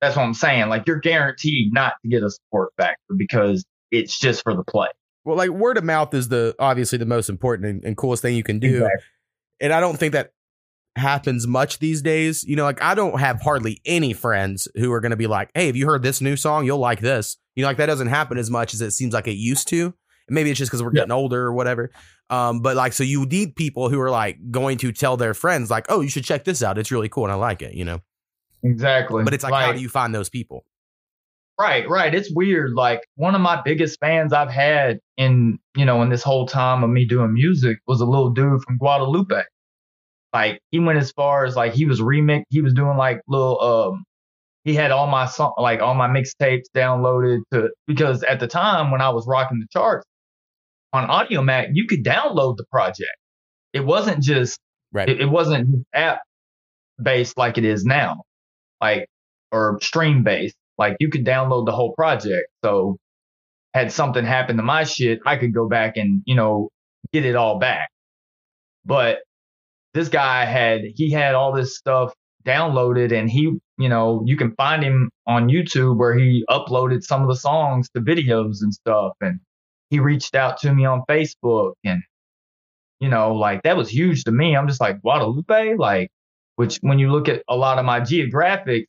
That's what I'm saying. Like, you're guaranteed not to get a support factor because it's just for the play. Well, like word of mouth is the obviously the most important and, and coolest thing you can do. Exactly. And I don't think that happens much these days. You know, like I don't have hardly any friends who are going to be like, "Hey, have you heard this new song? You'll like this." You know, like that doesn't happen as much as it seems like it used to. And maybe it's just because we're Yeah. getting older or whatever. Um, but like, so you need people who are like going to tell their friends, like, "Oh, you should check this out. It's really cool and I like it." You know, Exactly. but it's like, how do you find those people? Right, right. It's weird. Like one of my biggest fans I've had in, you know, in this whole time of me doing music was a little dude from Guadalupe. Like he went as far as like he was remix, he was doing like little um he had all my song like all my mixtapes downloaded to because at the time when I was rocking the charts on Audiomack, you could download the project. It wasn't just Right. it, it wasn't app based like it is now, like or stream based. Like you could download the whole project. So had something happen to my shit, I could go back and you know get it all back. But this guy had he had all this stuff downloaded, and he you know you can find him on YouTube where he uploaded some of the songs to videos and stuff, and he reached out to me on Facebook and you know, like that was huge to me. I'm just like Guadalupe, like, which when you look at a lot of my geographic,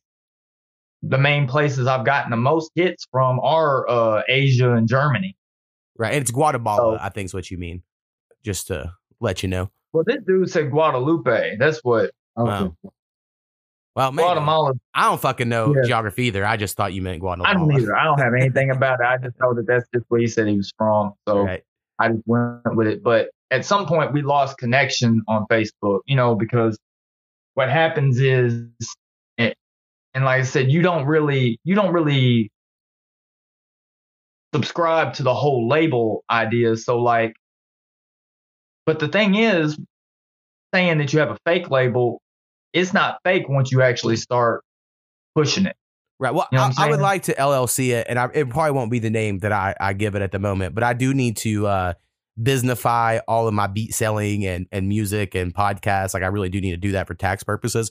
the main places I've gotten the most hits from are uh, Asia and Germany. Right. And it's Guatemala, So- I think is what you mean. Just to let you know. Well, this dude said Guadalupe. That's what Okay. Wow. Well, maybe. Guatemala. I don't fucking know Yeah. geography either. I just thought you meant Guatemala. I don't either. I don't have anything about it. I just know that that's just where he said he was from. So Right. I just went with it. But at some point, we lost connection on Facebook, you know, because what happens is, it, and like I said, you don't really, you don't really subscribe to the whole label idea. So like, but the thing is, saying that you have a fake label, it's not fake once you actually start pushing it. Right. Well, You know I, I would like to LLC it, and I, it probably won't be the name that I, I give it at the moment, but I do need to uh, businessify all of my beat selling and, and music and podcasts. Like, I really do need to do that for tax purposes.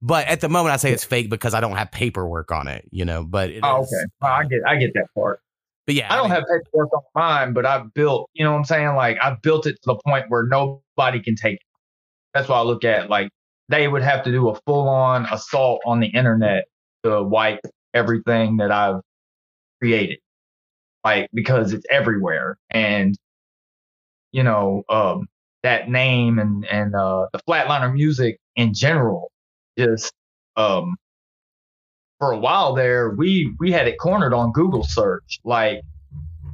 But at the moment, I say it's fake because I don't have paperwork on it, you know. But it Oh, okay. Well, I get, I get that part. But yeah, I don't mean, have paperwork on mine, but I've built, you know what I'm saying? Like I've built it to the point where nobody can take it. That's why I look at. Like they would have to do a full on assault on the internet to wipe everything that I've created. Like because it's everywhere. And you know, um that name and and uh the flatliner music in general just um for a while there, we we had it cornered on Google search. Like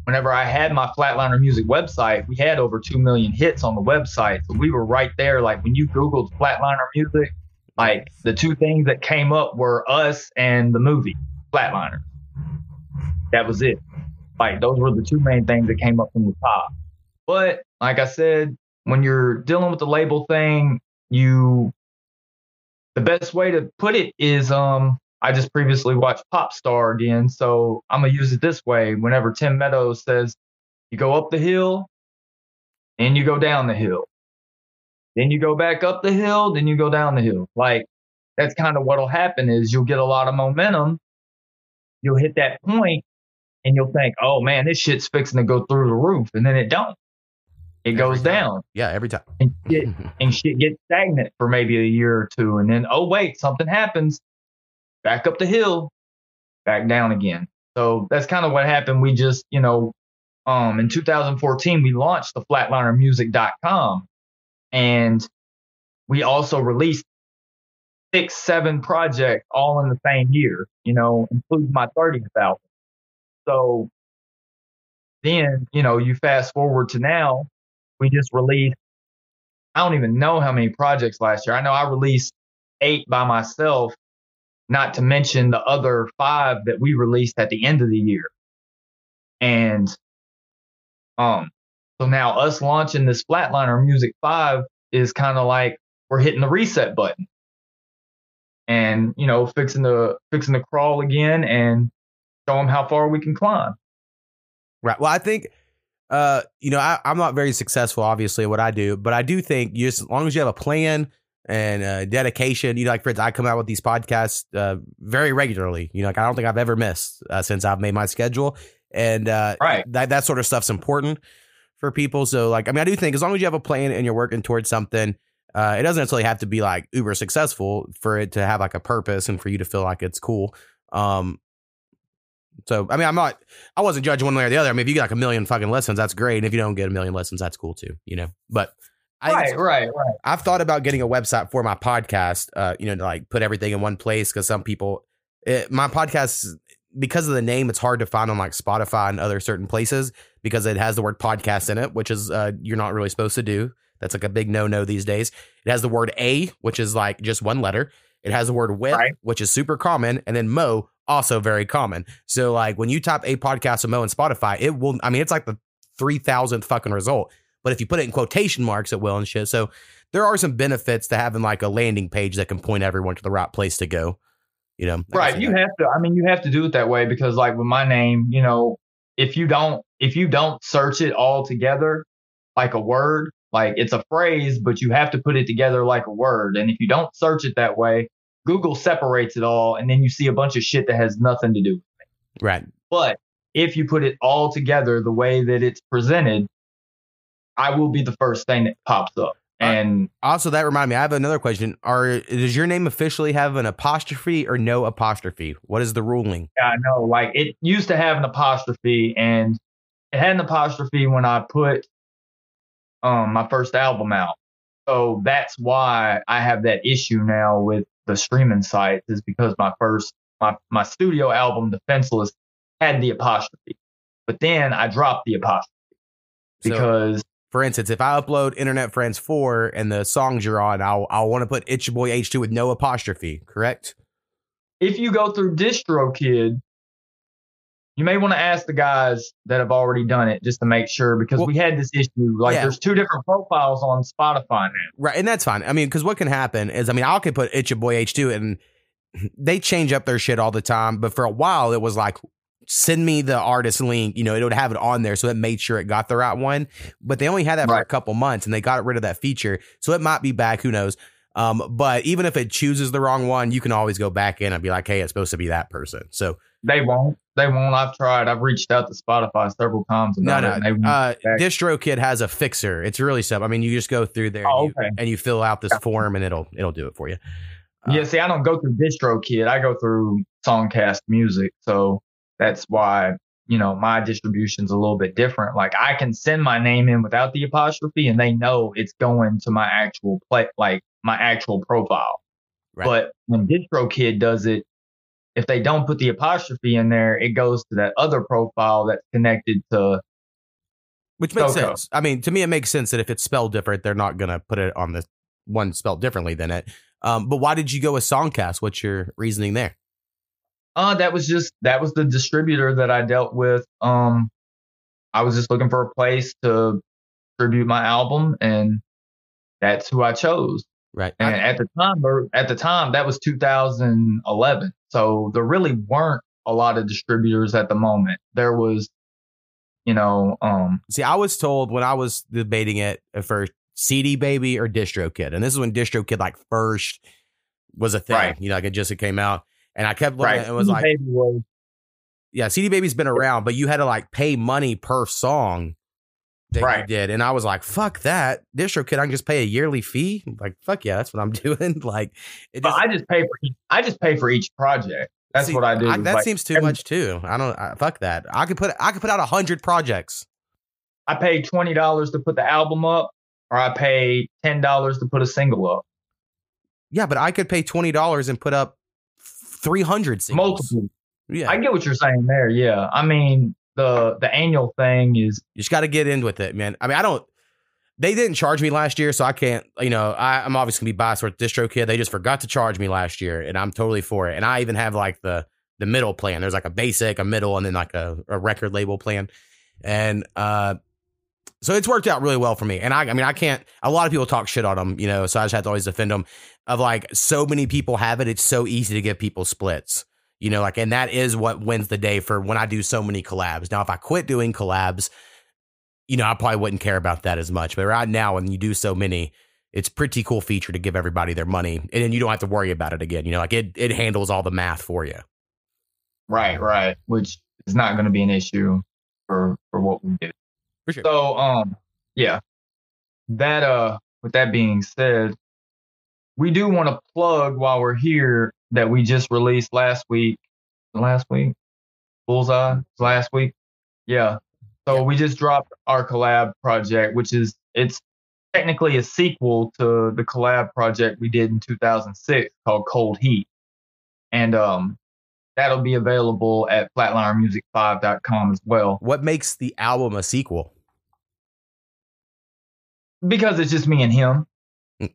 whenever I had my Flatliner Music website, we had over two million hits on the website. So we were right there. Like when you Googled Flatliner Music, like the two things that came up were us and the movie Flatliner. That was it. Like those were the two main things that came up from the top. But like I said, when you're dealing with the label thing, you the best way to put it is um I just previously watched Popstar again, so I'm gonna use it this way. Whenever Tim Meadows says, "You go up the hill, and you go down the hill, then you go back up the hill, then you go down the hill." Like that's kind of what'll happen is you'll get a lot of momentum. You'll hit that point, and you'll think, "Oh man, this shit's fixing to go through the roof," and then it don't. It Every goes time. down yeah, every time. and shit and shit gets stagnant for maybe a year or two, and then oh wait, something happens, back up the hill, back down again. So that's kind of what happened. We just, you know, um, in 2014 we launched the flatlinermusic.com, and we also released six, seven projects all in the same year. You know, including my 30th album. So then, you know, you fast forward to now, we just released I don't even know how many projects last year. I know I released eight by myself, not to mention the other five that we released at the end of the year. And um, so now us launching this Flatliner Music 5 is kind of like we're hitting the reset button. And, you know, fixing the fixing the crawl again and show them how far we can climb. Right. Well, I think, uh, you know, I, I'm not very successful, obviously, at what I do, but I do think you just, as long as you have a plan and uh, dedication, you know, like for instance, I come out with these podcasts uh, very regularly. You know, like I don't think I've ever missed uh, since I've made my schedule. and uh, Right. that that sort of stuff's important for people. So like, I mean, I do think as long as you have a plan and you're working towards something, uh, it doesn't necessarily have to be like uber successful for it to have like a purpose and for you to feel like it's cool. Um, so I mean, I'm not, I wasn't judging one way or the other. I mean, if you get like a million fucking lessons, that's great. And if you don't get a million lessons, that's cool too. You know, but I think it's- Right, right, right. I've thought about getting a website for my podcast, uh, you know, to like put everything in one place because some people, it, my podcast, because of the name, it's hard to find on like Spotify and other certain places because it has the word podcast in it, which is uh, you're not really supposed to do. That's like a big no no these days. It has the word a, which is like just one letter. It has the word with, Right. which is super common, and then mo, also very common. So like when you type a podcast of mo in Spotify, it will. I mean, it's like the three thousandth fucking result. But if you put it in quotation marks, it will and shit. So there are some benefits to having like a landing page that can point everyone to the right place to go. You know, Right. You that. have to. I mean, you have to do it that way because, like, with my name, you know, if you don't, if you don't search it all together, like a word, like it's a phrase, but you have to put it together like a word. And if you don't search it that way, Google separates it all, and then you see a bunch of shit that has nothing to do. with it. right. But if you put it all together the way that it's presented, I will be the first thing that pops up. Uh, And Also, that reminded me. I have another question. Are does your name officially have an apostrophe or no apostrophe? What is the ruling? Yeah, I know. Like it used to have an apostrophe, and it had an apostrophe when I put um my first album out. So that's why I have that issue now with the streaming sites, is because my first my my studio album, Defenseless, had the apostrophe, but then I dropped the apostrophe So, because for instance, if I upload Internet Friends Four and the songs you're on, I'll I'll want to put It's Your Boy H two with no apostrophe. Correct? if you go through DistroKid, you may want to ask the guys that have already done it just to make sure because Well- we had this issue. Like Yeah. there's two different profiles on Spotify now. Right, and that's fine. I mean, because what can happen is, I mean, I could put It's Your Boy H two, and they change up their shit all the time. But for a while, it was like, send me the artist link. You know, it would have it on there, so it made sure it got the right one. But they only had that for a couple months, and they got rid of that feature, so it might be back. Who knows? Um, but even if it chooses the wrong one, you can always go back in and be like, hey, it's supposed to be that person. So They won't. They won't. I've tried. I've reached out to Spotify several times. no, About no. It, and Uh. DistroKid has a fixer. It's really simple. I mean, you just go through there Oh, and, you, okay. and you fill out this form, and it'll it'll do it for you. uh, yeah, see, I don't go through DistroKid. I go through Songcast Music. So that's why you know my distribution's a little bit different. Like I can send my name in without the apostrophe, and they know it's going to my actual play, like my actual profile. Right. But when DistroKid does it, if they don't put the apostrophe in there, it goes to that other profile that's connected to. Which makes sense. I mean, to me, it makes sense that if it's spelled different, they're not going to put it on the one spelled differently than it. Um, but why did you go with Songcast? What's your reasoning there? Uh, that was just that was the distributor that I dealt with. Um, I was just looking for a place to distribute my album, and that's who I chose. Right. And I- at the time, or at the time, that was 2011. So there really weren't a lot of distributors at the moment. There was, you know, um, see, I was told when I was debating it at first, CD Baby or DistroKid, and this is when DistroKid like first was a thing. Right. You know, like it just it came out, and I kept looking right. it and was like, Baby was- yeah, CD Baby's been around, but you had to like pay money per song that you Right. did. And I was like, fuck that. DistroKid, I can just pay a yearly fee. Like, fuck yeah, that's what I'm doing. like, it but just, I just pay for each, I just pay for each project. That's See, what I do. that Like, seems too every- much too. I don't, I, fuck that. I could put, I could put out a hundred projects. I pay twenty dollars to put the album up, or I pay ten dollars to put a single up. Yeah, but I could pay $20 and put up 300 singles. Multiple. Yeah. I get what you're saying there. Yeah, I mean the the annual thing is You just got to get in with it, man. I mean, I don't. They didn't charge me last year, so I can't. You know, I, I'm obviously gonna be biased with DistroKid. They just forgot to charge me last year, and I'm totally for it. And I even have like the the middle plan. There's like a basic, a middle, and then like a, a record label plan. And uh, so it's worked out really well for me. And I, I mean, I can't. A lot of people talk shit on them, you know. So I just have to always defend them. Of like, so many people have it. It's so easy to give people splits. You know, like, and that is what wins the day for when I do so many collabs. Now, if I quit doing collabs, you know, I probably wouldn't care about that as much. But right now, when you do so many, it's pretty cool feature to give everybody their money, and then you don't have to worry about it again. You know, like it it handles all the math for you. right, right, which is not going to be an issue for for what we did. For sure. So um yeah. That uh with that being said, we do want to plug while we're here that we just released last week. Last week? Bullseye last week. Yeah. So Yeah. we just dropped our collab project, which is it's technically a sequel to the collab project we did in 2006 called Cold Heat. And um that'll be available at flatlinermusic5.com as well. What makes the album a sequel? Because it's just me and him. Hmm.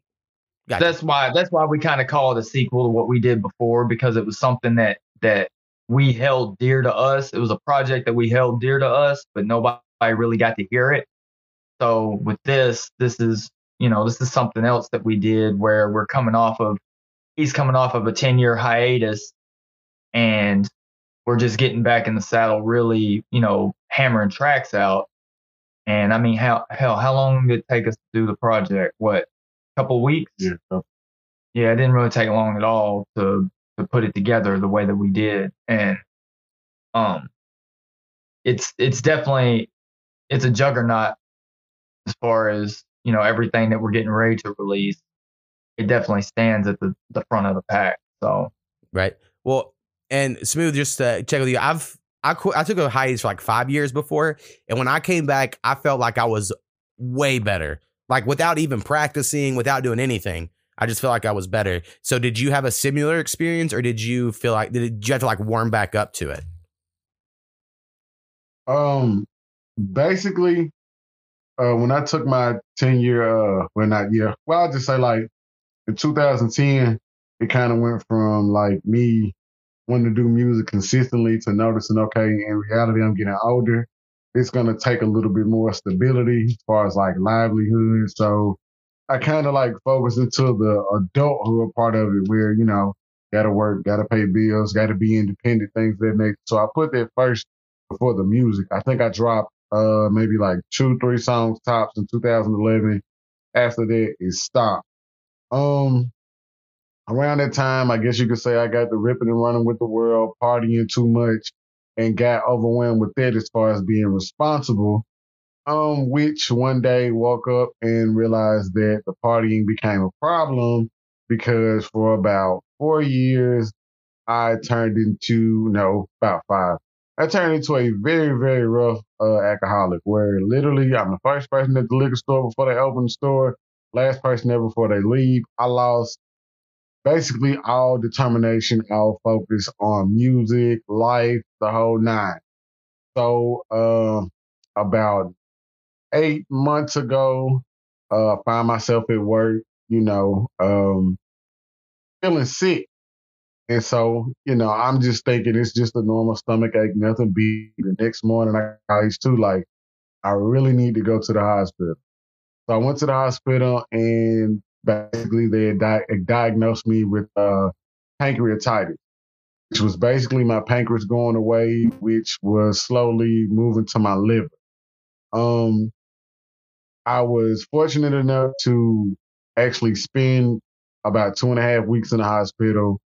Gotcha. That's why that's why we kind of call it a sequel to what we did before because it was something that that we held dear to us. It was a project that we held dear to us, but nobody really got to hear it. So with this, this is you know this is something else that we did where we're coming off of he's coming off of a 10 year hiatus and we're just getting back in the saddle really you know hammering tracks out and i mean how hell how long did it take us to do the project what couple weeks Yeah. so- yeah, it didn't really take long at all to to put it together the way that we did, and um, it's it's definitely it's a juggernaut as far as you know everything that we're getting ready to release. It definitely stands at the the front of the pack. So right? Well, and smooth. Just to check with you, I've I qu- I took a hiatus for like five years before, and when I came back, I felt like I was way better. Like without even practicing, without doing anything, I just felt like I was better. So, did you have a similar experience, or did you feel like did you have to like warm back up to it? Um, basically, uh, when I took my 10 year, uh, well, not year, well, I'll just say like in 2010, it kind of went from like me wanting to do music consistently to noticing, okay, in reality, I'm getting older. It's going to take a little bit more stability as far as like livelihood. So I kind of like focus into the adulthood part of it where, you know, got to work, got to pay bills, got to be independent, things that make. So I put that first before the music. I think I dropped uh maybe like two, three songs tops in 2011. After that, it stopped. Um, around that time, I guess you could say I got the ripping and running with the world, partying too much, and got overwhelmed with that as far as being responsible. Um, which one day woke up and realized that the partying became a problem because for about four years I turned into no about five. I turned into a very, very rough uh, alcoholic where literally I'm the first person at the liquor store before they open the store, last person there before they leave. I lost basically all determination, all focus on music, life, the whole nine. So, uh, about eight months ago, uh, found myself at work, you know, um, feeling sick. And so, you know, I'm just thinking it's just a normal stomach ache, nothing big. The next morning, I got these like, I really need to go to the hospital. So I went to the hospital and basically they had di- diagnosed me with uh, pancreatitis, which was basically my pancreas going away, which was slowly moving to my liver. Um, I was fortunate enough to actually spend about two and a half weeks in the hospital.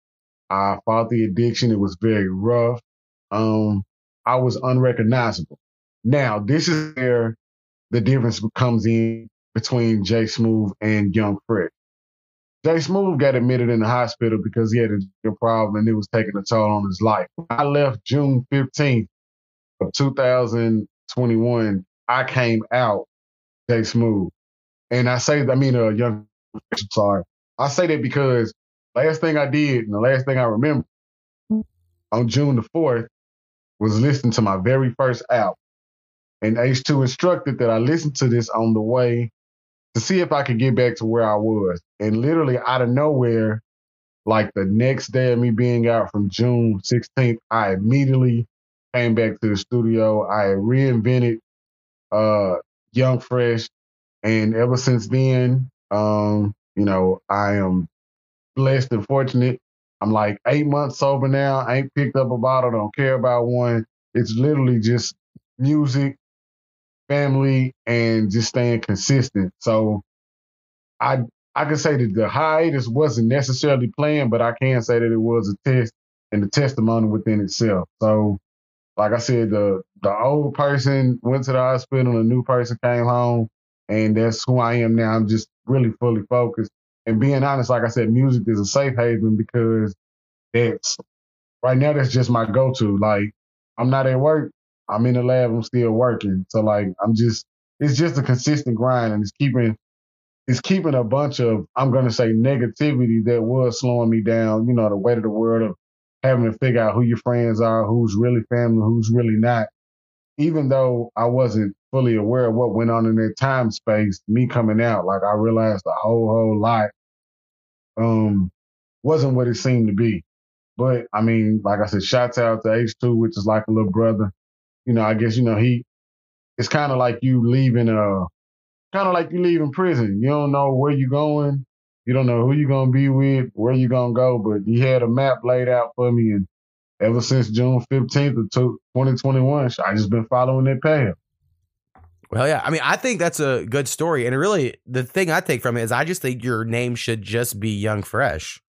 I fought the addiction. It was very rough. Um, I was unrecognizable. Now, this is where the difference comes in between Jay Smooth and Young Fresh. Jay Smooth got admitted in the hospital because he had a problem and it was taking a toll on his life. I left June 15th of 2021. I came out Jay Smooth. And I say, that I mean, uh, Young I'm sorry. I say that because last thing I did and the last thing I remember on June the 4th was listening to my very first album. And H2 instructed that I listen to this on the way to see if I could get back to where I was. And literally out of nowhere, like the next day of me being out from June 16th, I immediately came back to the studio. I reinvented uh, Young Fresh. And ever since then, um, you know, I am blessed and fortunate. I'm like eight months sober now. I ain't picked up a bottle, don't care about one. It's literally just music, family, and just staying consistent. So I I can say that the hiatus wasn't necessarily planned, but I can say that it was a test and a testimony within itself. So like I said, the the old person went to the hospital, and a new person came home, and that's who I am now. I'm just really fully focused. And being honest, like I said, music is a safe haven because it's right now that's just my go to. Like I'm not at work, I'm in the lab, I'm still working. So like I'm just it's just a consistent grind and it's keeping it's keeping a bunch of I'm gonna say negativity that was slowing me down, you know, the weight of the world of having to figure out who your friends are, who's really family, who's really not. Even though I wasn't fully aware of what went on in that time space, me coming out, like I realized a whole, whole lot um wasn't what it seemed to be. But I mean, like I said, shouts out to H2, which is like a little brother. You know, I guess, you know, he it's kind of like you leaving uh, a kind of like you leaving prison. You don't know where you're going. You don't know who you're gonna be with, where you're gonna go, but he had a map laid out for me and ever since June 15th of 2021, I just been following that path. Well, yeah. I mean, I think that's a good story. And really, the thing I take from it is I just think your name should just be Young Fresh.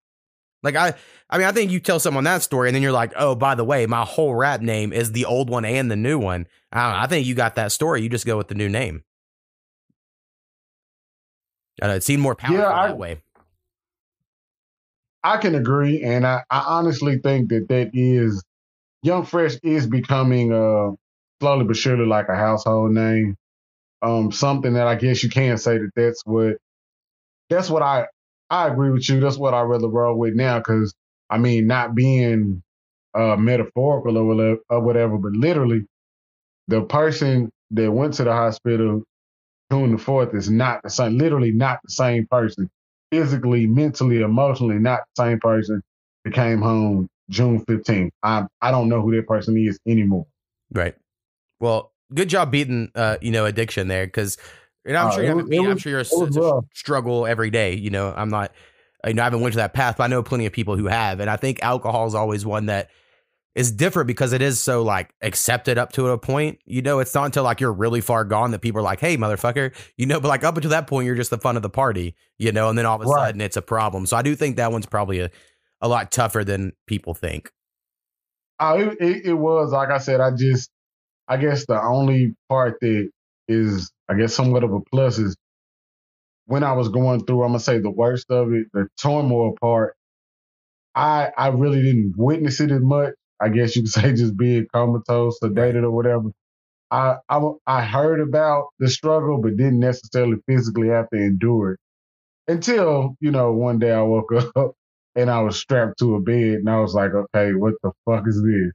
Like, I, I mean, I think you tell someone that story and then you're like, oh, by the way, my whole rap name is the old one and the new one. I, know, I think you got that story. You just go with the new name. I know, it seemed more powerful yeah, I, that way. I can agree. And I, I honestly think that that is, Young Fresh is becoming uh, slowly but surely like a household name um, something that I guess you can say that that's what that's what I I agree with you. That's what I rather roll with now because I mean, not being uh, metaphorical or whatever, or whatever, but literally, the person that went to the hospital June the fourth is not the same. Literally, not the same person. Physically, mentally, emotionally, not the same person that came home June fifteenth. I I don't know who that person is anymore. Right. Well, good job beating uh you know addiction there because know, I'm uh, sure you haven't I'm sure you're a, a struggle every day. You know, I'm not you know I haven't went to that path, but I know plenty of people who have, and I think alcohol is always one that is different because it is so like accepted up to a point. You know, it's not until like you're really far gone that people are like, "Hey, motherfucker," you know. But like up until that point, you're just the fun of the party, you know. And then all of a right. sudden, it's a problem. So I do think that one's probably a a lot tougher than people think. Oh, it, it, it was like I said. I just I guess the only part that is, I guess, somewhat of a plus is when I was going through, I'm gonna say the worst of it, the turmoil part. I I really didn't witness it as much. I guess you could say just being comatose, sedated, or whatever. I, I I heard about the struggle, but didn't necessarily physically have to endure it until you know one day I woke up and I was strapped to a bed, and I was like, okay, what the fuck is this?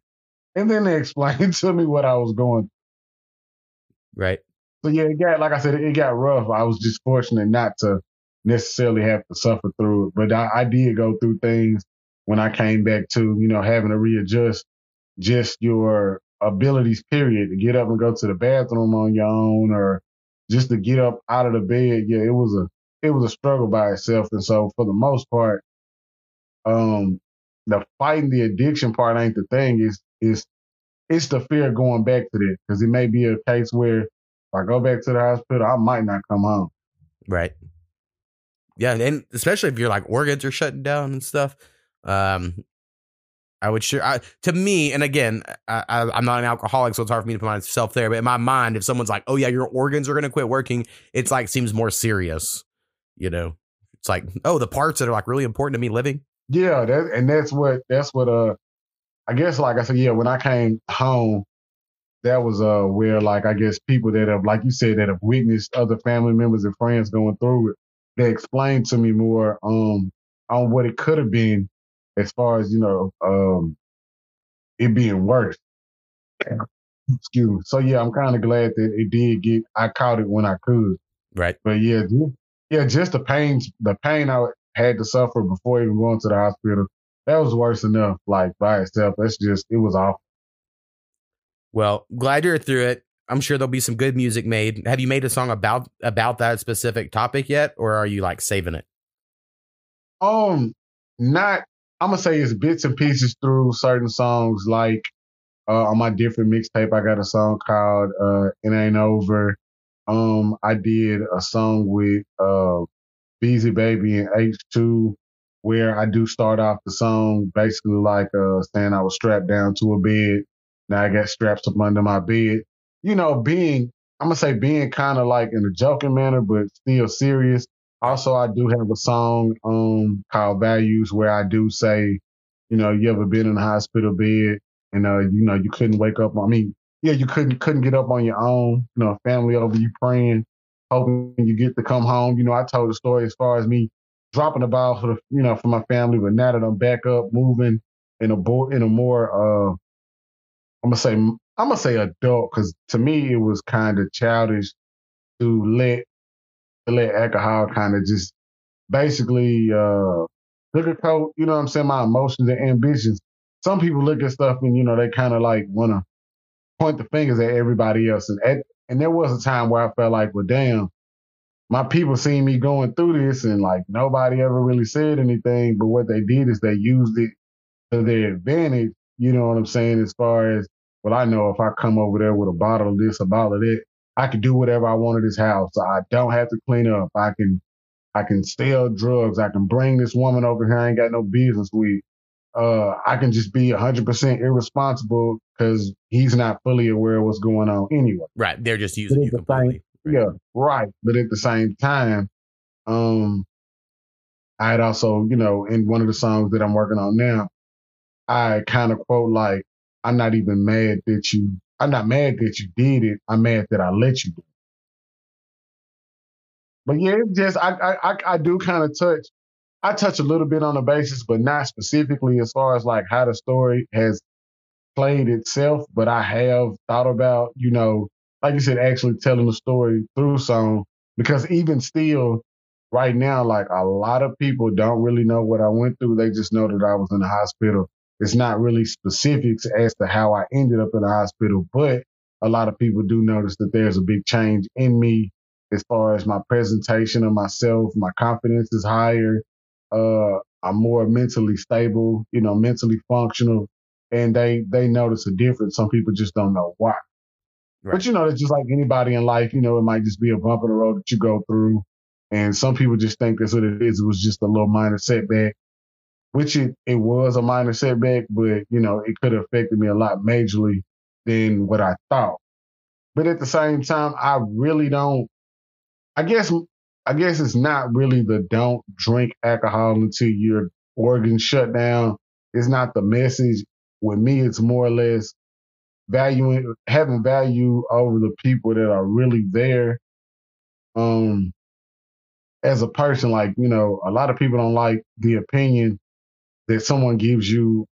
and then they explained to me what I was going. Through. Right. So yeah, it got like I said, it got rough. I was just fortunate not to necessarily have to suffer through it, but I, I did go through things when I came back to you know having to readjust just your abilities. Period to get up and go to the bathroom on your own, or just to get up out of the bed. Yeah, it was a it was a struggle by itself, and so for the most part, um, the fighting the addiction part ain't the thing. Is is it's the fear of going back to that because it may be a case where if I go back to the hospital, I might not come home. Right. Yeah, and especially if you're like organs are shutting down and stuff. Um, I would sure. I, to me, and again, I, am not an alcoholic, so it's hard for me to put myself there. But in my mind, if someone's like, "Oh yeah, your organs are going to quit working," it's like seems more serious. You know, it's like, oh, the parts that are like really important to me living. Yeah, that and that's what that's what uh I guess like I said, yeah, when I came home, that was uh where like I guess people that have like you said that have witnessed other family members and friends going through it, they explained to me more um on what it could have been as far as, you know, um it being worse. Excuse me. So yeah, I'm kind of glad that it did get I caught it when I could. Right. But yeah, yeah, just the pain the pain I had to suffer before even going to the hospital that was worse enough, like by itself. That's just it was awful. Well, glad you're through it. I'm sure there'll be some good music made. Have you made a song about about that specific topic yet, or are you like saving it? Um, not. I'm gonna say it's bits and pieces through certain songs. Like uh, on my different mixtape, I got a song called uh, "It Ain't Over." Um, I did a song with uh, Beezy Baby and H2 where I do start off the song basically like uh, saying I was strapped down to a bed Now I got straps up under my bed. You know, being I'm gonna say being kind of like in a joking manner, but still serious. Also, I do have a song um called Values where I do say, you know, you ever been in a hospital bed and uh, you know, you couldn't wake up. I mean, yeah, you couldn't couldn't get up on your own. You know, family over you praying, hoping you get to come home. You know, I told the story as far as me dropping the ball for the you know for my family, but now that I'm back up, moving in a bo- in a more uh, I'm gonna say I'm gonna say adult because to me it was kind of childish to let to let alcohol kind of just basically uh sugarcoat, you know what I'm saying, my emotions and ambitions. Some people look at stuff and you know they kind of like want to point the fingers at everybody else, and at, and there was a time where I felt like, well, damn, my people seen me going through this, and like nobody ever really said anything, but what they did is they used it to their advantage. You know what I'm saying? As far as well, I know if I come over there with a bottle of this, a bottle of that, I can do whatever I want in this house. So I don't have to clean up. I can I can sell drugs. I can bring this woman over here I ain't got no business with. Uh, I can just be 100% irresponsible because he's not fully aware of what's going on anyway. Right. They're just using you the completely. Same, yeah, right. But at the same time, um, I had also, you know, in one of the songs that I'm working on now, I kind of quote like, I'm not even mad that you, I'm not mad that you did it. I'm mad that I let you do it. But yeah, it's just I I I do kind of touch. I touch a little bit on the basis, but not specifically as far as like how the story has played itself. But I have thought about, you know, like you said, actually telling the story through song because even still, right now, like a lot of people don't really know what I went through. They just know that I was in the hospital. It's not really specifics as to how I ended up in the hospital, but a lot of people do notice that there's a big change in me as far as my presentation of myself. My confidence is higher. Uh, I'm more mentally stable, you know, mentally functional, and they they notice a difference. Some people just don't know why. Right. But you know, it's just like anybody in life. You know, it might just be a bump in the road that you go through, and some people just think that's what it is. It was just a little minor setback, which it it was a minor setback, but you know, it could have affected me a lot majorly than what I thought. But at the same time, I really don't I guess I guess it's not really the don't drink alcohol until your organs shut down. It's not the message. With me, it's more or less valuing having value over the people that are really there. Um as a person, like, you know, a lot of people don't like the opinion that someone gives you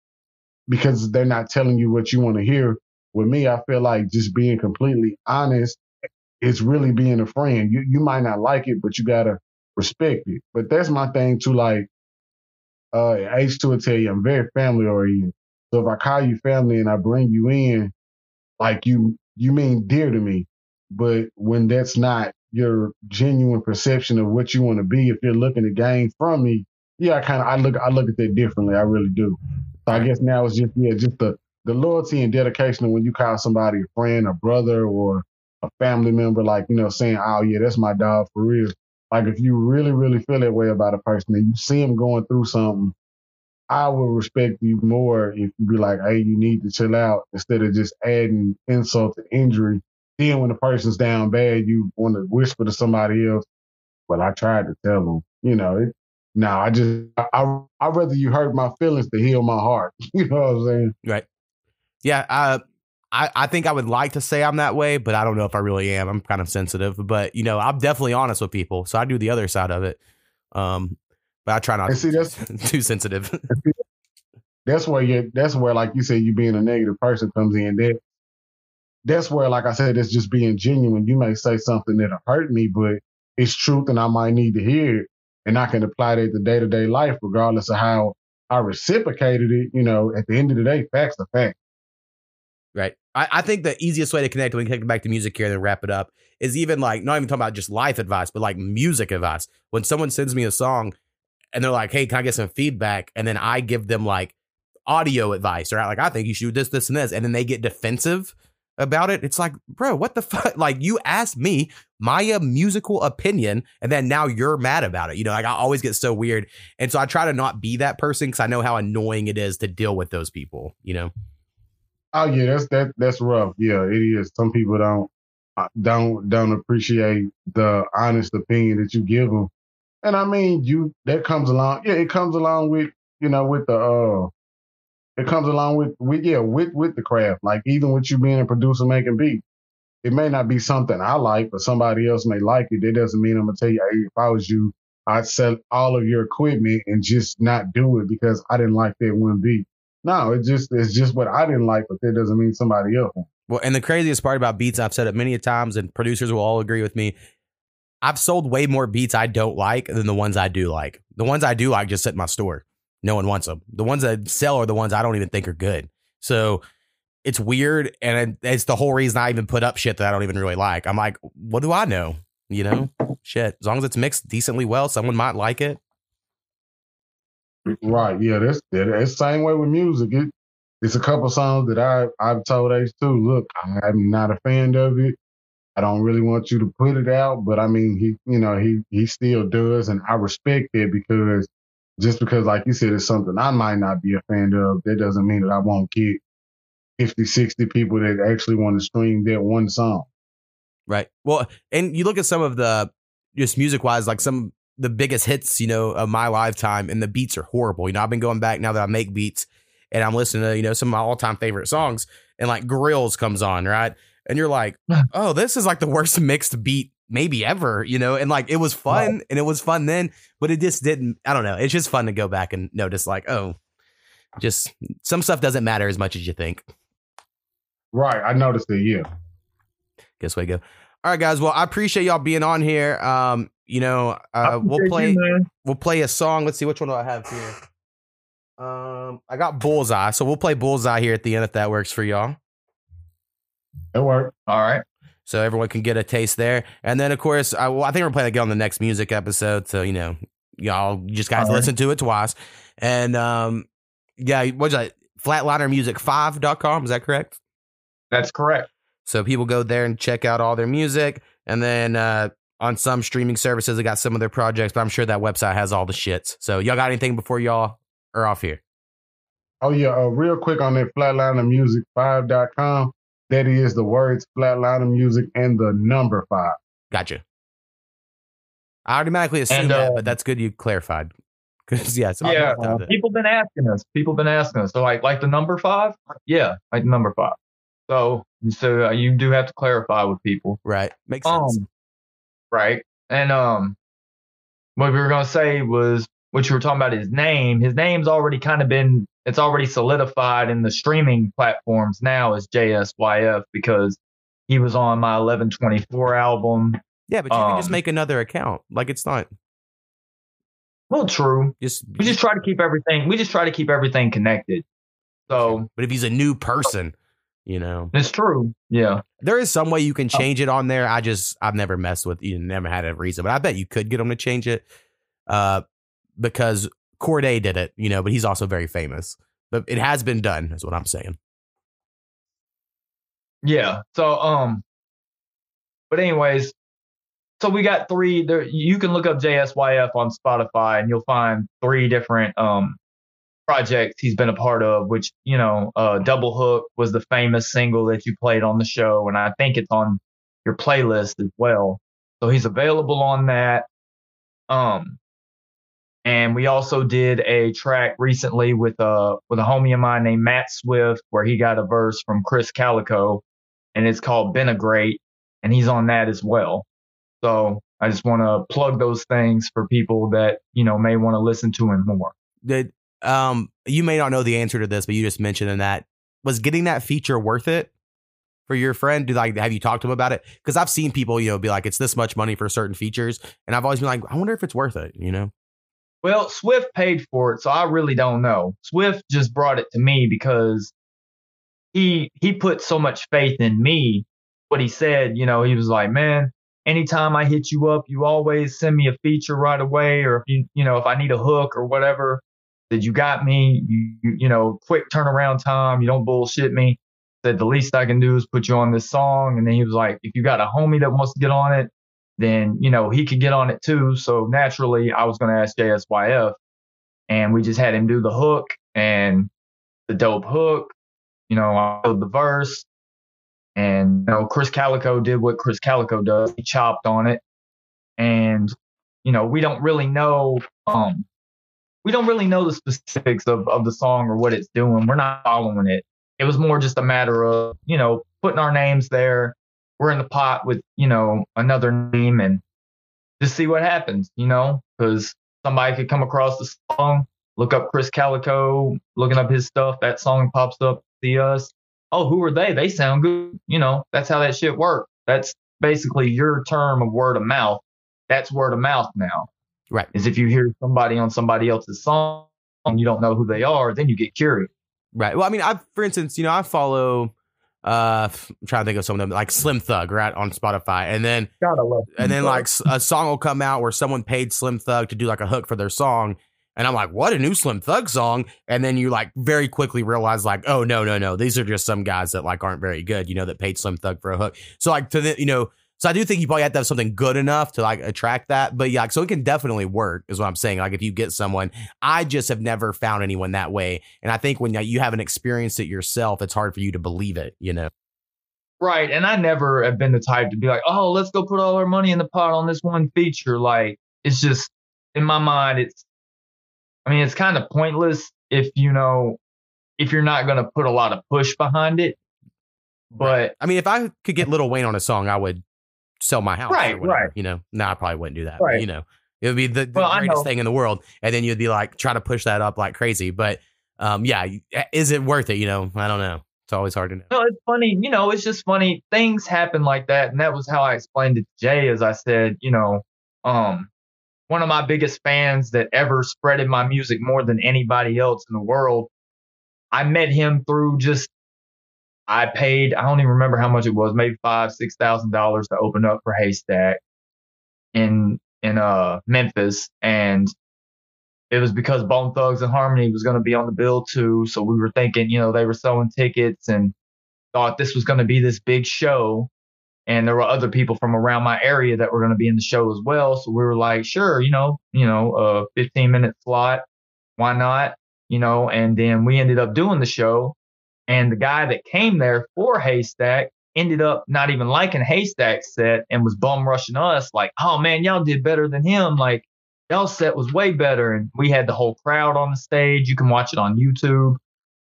because they're not telling you what you want to hear. With me, I feel like just being completely honest it's really being a friend. You you might not like it, but you gotta respect it. But that's my thing too. Like uh, H two will tell you, I'm very family oriented. So if I call you family and I bring you in, like you you mean dear to me. But when that's not your genuine perception of what you want to be, if you're looking to gain from me, yeah, I kind of I look I look at that differently. I really do. So I guess now it's just yeah, just the the loyalty and dedication when you call somebody a friend, a brother, or a family member, like, you know, saying, oh, yeah, that's my dog for real. Like, if you really, really feel that way about a person and you see him going through something, I would respect you more if you be like, hey, you need to chill out instead of just adding insult to injury. Then when the person's down bad, you want to whisper to somebody else, well, I tried to tell them, you know, it, no, I just, I, I, rather you hurt my feelings to heal my heart. you know what I'm saying? Right. Yeah. Uh, I, I think I would like to say I'm that way, but I don't know if I really am. I'm kind of sensitive, but you know, I'm definitely honest with people. So I do the other side of it. Um, but I try not And see, to be too sensitive. that's where you that's where like you said you being a negative person comes in that that's where like i said it's just being genuine you may say something that'll hurt me but it's truth and i might need to hear it and i can apply that to day-to-day life regardless of how i reciprocated it you know at the end of the day facts are facts Right. I, I think the easiest way to connect we connect back to music here and then wrap it up is even like not even talking about just life advice, but like music advice. When someone sends me a song and they're like, "Hey, can I get some feedback?" and then I give them like audio advice or like, "I think you should do this, this, and this," and then they get defensive about it. It's like, bro, what the fuck? Like, you asked me my uh, musical opinion, and then now you're mad about it. You know, like I always get so weird, and so I try to not be that person because I know how annoying it is to deal with those people. You know. Oh yeah, that's that that's rough. Yeah, it is. Some people don't uh, don't don't appreciate the honest opinion that you give them. And I mean, you that comes along. Yeah, it comes along with you know with the uh, it comes along with with yeah with with the craft. Like even with you being a producer making beats, it may not be something I like, but somebody else may like it. That doesn't mean I'm gonna tell you, hey, if I was you, I'd sell all of your equipment and just not do it because I didn't like that one beat. No, it just it's just what I didn't like, but that doesn't mean somebody else. Well, and the craziest part about beats, I've said it many a times, and producers will all agree with me. I've sold way more beats I don't like than the ones I do like. The ones I do like just sit in my store. No one wants them. The ones that sell are the ones I don't even think are good. So it's weird, and it's the whole reason I even put up shit that I don't even really like. I'm like, what do I know? You know, shit. As long as it's mixed decently well, someone might like it. Right? Yeah, that's that, that's same way with music. It, it's a couple songs that I I've told H2. Look, I'm not a fan of it. I don't really want you to put it out, but I mean, he you know he he still does, and I respect it because just because, like you said, it's something I might not be a fan of, that doesn't mean that I won't get 50, 60 people that actually want to stream that one song. Right. Well, and you look at some of the just music wise, like some the biggest hits, you know, of my lifetime, and the beats are horrible. You know, I've been going back now that I make beats and I'm listening to, you know, some of my all time favorite songs, and like Grillz comes on, right? And you're like, oh, this is like the worst mixed beat maybe ever, you know, and like it was fun and it was fun then, but it just didn't, I don't know. It's just fun to go back and notice, like, oh, just some stuff doesn't matter as much as you think. Right. I noticed it. Yeah. Guess way to go. All right, guys. Well, I appreciate y'all being on here. Um, you know, uh, we'll play you, we'll play a song. Let's see which one do I have here. Um, I got Bullseye, so we'll play Bullseye here at the end if that works for y'all. It worked. All right. So everyone can get a taste there. And then of course, I, well, I think we're playing again on the next music episode. So you know, y'all just guys All right. listen to it twice. And um, yeah, what's that? Flatlinermusic5.com, is that correct? That's correct. So people go there and check out all their music. And then uh, on some streaming services, they got some of their projects, but I'm sure that website has all the shits. So y'all got anything before y'all are off here? Oh yeah, uh, real quick on that flatlinermusic5.com. That is the words flatliner music and the number five. Gotcha. I automatically assumed And, that, uh, but that's good you clarified. Because yeah, some yeah, people have people been asking us. People been asking us. So like, like the number five. Yeah, like the number five. So, so uh, you do have to clarify with people. right makes sense. Um, right. And um, what we were gonna say was what you were talking about his name. His name's already kind of been it's already solidified in the streaming platforms now as JSYF because he was on my 1124 album. yeah, but you can just um, make another account. Like it's not Well, true. just. We just try to keep everything. We just try to keep everything connected. So But if he's a new person, you know, it's true. Yeah. there is some way you can Oh. change it on there. I just I've never messed with. You never had a reason, but I bet you could get him to change it. Uh, because Cordae did it, you know, but he's also very famous. But it has been done, is what I'm saying. Yeah. So um but anyways, so we got three there you can look up JSYF on Spotify and you'll find three different um projects he's been a part of, which, you know, uh Double Hook was the famous single that you played on the show, and I think it's on your playlist as well. So he's available on that. Um and we also did a track recently with uh with a homie of mine named Matt Swift, where he got a verse from Chris Calico, and it's called Been a Great, and he's on that as well. So I just want to plug those things for people that you know may want to listen to him more. Did um you may not know the answer to this, but you just mentioned in that was getting that feature worth it for your friend? Do like have you talked to him about it? Because I've seen people, you know, be like, it's this much money for certain features, and I've always been like, I wonder if it's worth it. You know? Well, Swift paid for it, so I really don't know. Swift just brought it to me because he he put so much faith in me. What he said, you know, he was like, "Man, anytime I hit you up, you always send me a feature right away, or if you you know if I need a hook or whatever, that you got me. You you, know, quick turnaround time. You don't bullshit me." Said the least I can do is put you on this song, and then he was like, "If you got a homie that wants to get on it." Then you know he could get on it too. So naturally, I was going to ask JSYF, and we just had him do the hook and the dope hook. You know, I the verse, and you know, Chris Calico did what Chris Calico does. He chopped on it, and you know, we don't really know. Um, we don't really know the specifics of, of the song or what it's doing. We're not following it. It was more just a matter of, you know, putting our names there. We're in the pot with, you know, another name and just see what happens, you know, because somebody could come across the song, look up Chris Calico, looking up his stuff, that song pops up, see us. Oh, who are they? They sound good. You know, that's how that shit works. That's basically your term of word of mouth. That's word of mouth now. Right. Is if you hear somebody on somebody else's song and you don't know who they are, then you get curious. Right. Well, I mean, I, for instance, you know, I follow, uh, I'm trying to think of some of them like Slim Thug, right, on Spotify, and then Gotta love. and then like a song will come out where someone paid Slim Thug to do like a hook for their song, and I'm like, what a new Slim Thug song, and then you like very quickly realize like, oh no no no, these are just some guys that like aren't very good, you know, that paid Slim Thug for a hook. So like to the you know. So I do think you probably have to have something good enough to like attract that, but yeah, like, so it can definitely work, is what I'm saying. Like if you get someone, I just have never found anyone that way, and I think when you haven't experienced it yourself, it's hard for you to believe it. You know, Right. And I never have been the type to be like, oh, let's go put all our money in the pot on this one feature. Like, it's just in my mind, it's, I mean, it's kind of pointless if you know, if you're not going to put a lot of push behind it. But I mean, if I could get Little Wayne on a song, I would sell my house. Right, whatever, right. You know, no, I probably wouldn't do that. But, Right. you know, it would be the, the Well, greatest thing in the world, and then you'd be like try to push that up like crazy. But um, yeah, is it worth it? You know, I don't know. It's always hard to know. No, it's funny. You know, it's just funny. Things happen like that, and that was how I explained it to Jay. As I said, you know, um, one of my biggest fans that ever spreaded my music more than anybody else in the world. I met him through just. I paid. I don't even remember how much it was. Maybe five, six thousand dollars to open up for Haystak in in uh Memphis, and it was because Bone Thugs and Harmony was to be on the bill too. So we were thinking, you know, they were selling tickets and thought this was to be this big show. And there were other people from around my area that were to be in the show as well. So we were like, sure, you know, you know, a 15 minute slot. Why not? You know, and then we ended up doing the show. And the guy that came there for Haystak ended up not even liking Haystak's set and was bum rushing us like, oh man, y'all did better than him. Like, y'all set was way better. And we had the whole crowd on the stage. You can watch it on YouTube.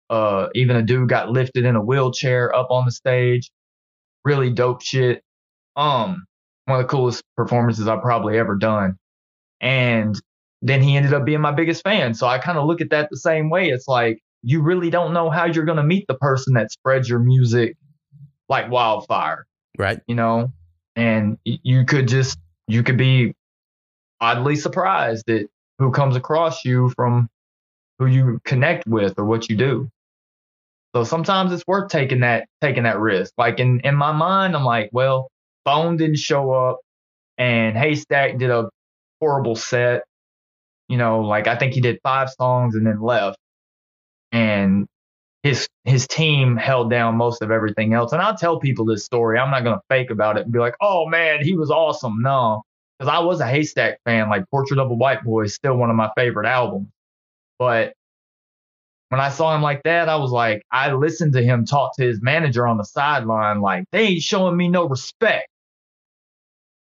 Uh, even a dude got lifted in a wheelchair up on the stage. Really dope shit. Um, one of the coolest performances I've probably ever done. And then he ended up being my biggest fan. So I kind of look at that the same way. It's like you really don't know how you're going to meet the person that spreads your music like wildfire Right. you know, and you could just you could be oddly surprised at who comes across you from who you connect with or what you do. So sometimes it's worth taking that taking that risk. Like in in my mind, I'm like, well, Bone didn't show up, and Haystak did a horrible set. You know, like I think he did five songs and then left, and his his team held down most of everything else. And I'll tell people this story. I'm not gonna fake about it and be like, oh man, he was awesome. No, because I was a Haystak fan. Like Portrait of a White Boy is still one of my favorite albums. But when I saw him like that, I was like, I listened to him talk to his manager on the sideline, like they ain't showing me no respect.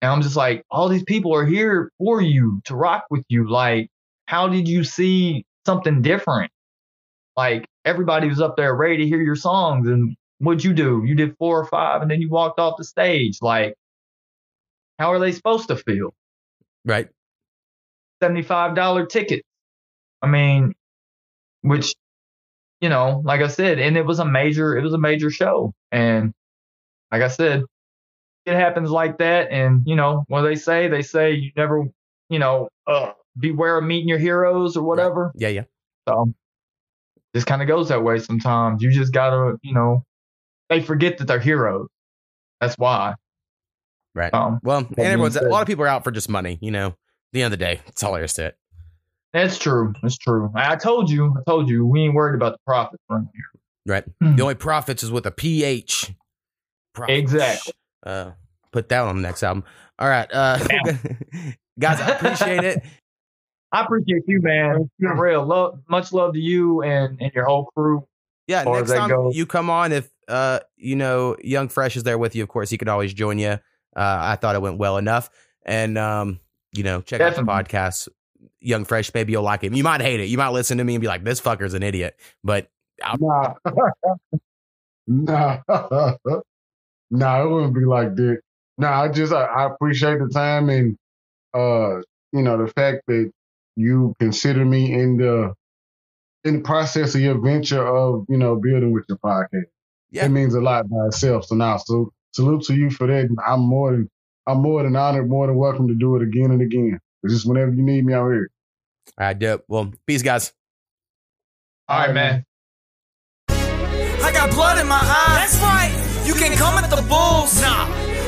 And I'm just like, all these people are here for you to rock with you. Like, how did you see something different? Like everybody was up there ready to hear your songs, and what'd you do? You did four or five, and then you walked off the stage. Like, how are they supposed to feel? Right. Seventy-five dollar tickets. I mean, which, you know, like I said, and it was a major, it was a major show, and like I said, it happens like that, and you know what they say? They say you never, you know, uh, beware of meeting your heroes or whatever. Yeah. Yeah. So this kind of goes that way sometimes. You just gotta, you know, they forget that they're heroes. That's why. Right. Um, Well, and everyone's a lot of people are out for just money. You know, the end of the day, that's all there is to it. that's true. That's true. I told you. I told you. We ain't worried about the profits here. Right. Hmm. The only profits is with a PH. Profits. Exactly. Uh, put that on the next album. All right. Uh, guys, I appreciate it. I appreciate you, man. For real. Love, much love to you and, and your whole crew. Yeah, next time goes. you come on, if uh you know Young Fresh is there with you, of course he could always join you. Uh, I thought it went well enough, and um, you know, check Definitely. out the podcast. Young Fresh, maybe you'll like him. You might hate it. You might listen to me and be like, "This fucker's an idiot," but I'm- Nah. nah. nah, it wouldn't be like that. Nah, I just I, I appreciate the time and uh, you know, the fact that you consider me in the in the process of your venture of, you know, building with your podcast. Yeah. It means a lot by itself. So now so salute to you for that. I'm more than I'm more than honored, more than welcome to do it again and again. It's just whenever you need me out here. I do. Well, peace, guys. All right, man. I got blood in my eyes. That's right. You can come at the bulls. Nah.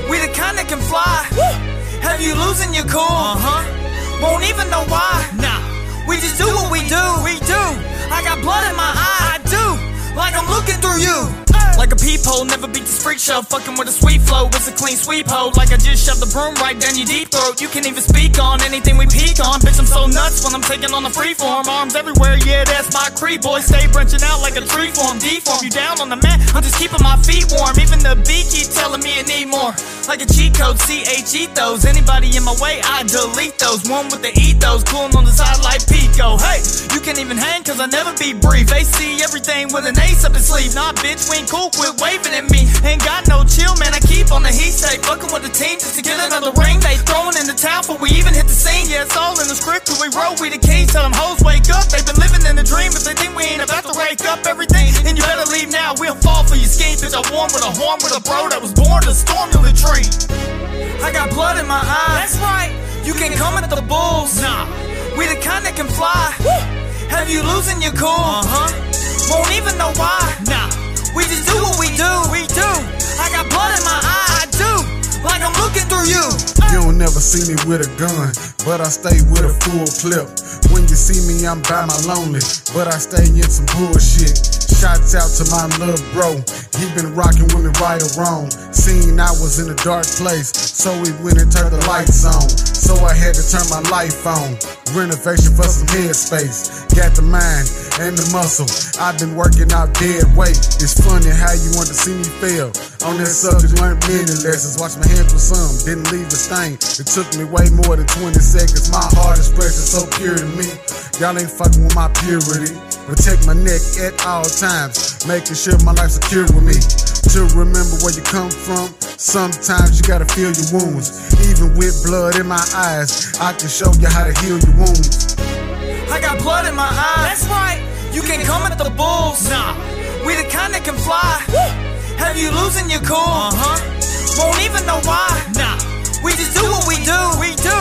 We the kind that can fly. Have you losing your cool? Uh huh. Won't even know why. Nah. We just do what we do. We do. I got blood in my eye. I do. Like I'm looking through you. Like a peephole, never beat this freak show. Fucking with a sweet flow, it's a clean sweep hoe. Like I just shoved the broom right down your deep throat. You can't even speak on anything we peak on. Bitch, I'm so nuts when I'm taking on the freeform. Arms everywhere, yeah, that's my creep. Boy, stay branching out like a tree form. Deform you down on the mat, I'm just keeping my feet warm. Even the beat keep telling me it need more. Like a cheat code, CH those. Anybody in my way, I delete those. One with the ethos, cooling on the side like Pico. Hey, you can't even hang cause I never be brief. They see everything with an ace up his sleeve. Nah, bitch, we ain't cool, quit waving at me. Ain't got no chill, man, I keep on the heat state. Fucking with the team just to get another ring. They throwing in the towel before we even hit the scene. Yeah, it's all in the script, cause we roll, we the keys. Tell them hoes wake up, they've been living in the dream. but they think we ain't about to wake up everything, And you better leave now. We'll fall for your scheme, bitch. I warm with a horn with a bro that was born to storm your latrine. I got blood in my eyes. That's right. You can come at the bulls. Nah. We the kind that can fly. Have you losing your cool? Uh huh. Won't even know why. Nah. We just do what we do. We do. I got blood in my eye. I do. Like I'm looking through you. You don't never see me with a gun, but I stay with a full clip. When you see me, I'm by my lonely, but I stay in some bullshit. Shouts out to my little bro, he been rocking with me right or wrong. Seen I was in a dark place, so we went and turned the lights on. So I had to turn my life on. Renovation for some headspace. Got the mind and the muscle. I've been working out dead weight. It's funny how you want to see me fail. On that subject, learned many lessons. Watch my hands with some, didn't leave the a stain. It took me way more than 20 seconds. My heart expression so pure to me. Y'all ain't fucking with my purity. Protect my neck at all times, making sure my life's secure with me. To remember where you come from, sometimes you gotta feel your wounds. Even with blood in my eyes, I can show you how to heal your wounds. I got blood in my eyes. That's right. You can come at the bulls. Nah. We the kind that can fly. Have you losing your cool? Uh huh. Won't even know why. Nah. We just do what we do. We do.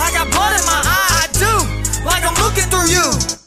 I got blood in my eye. I do. Like I'm looking through you.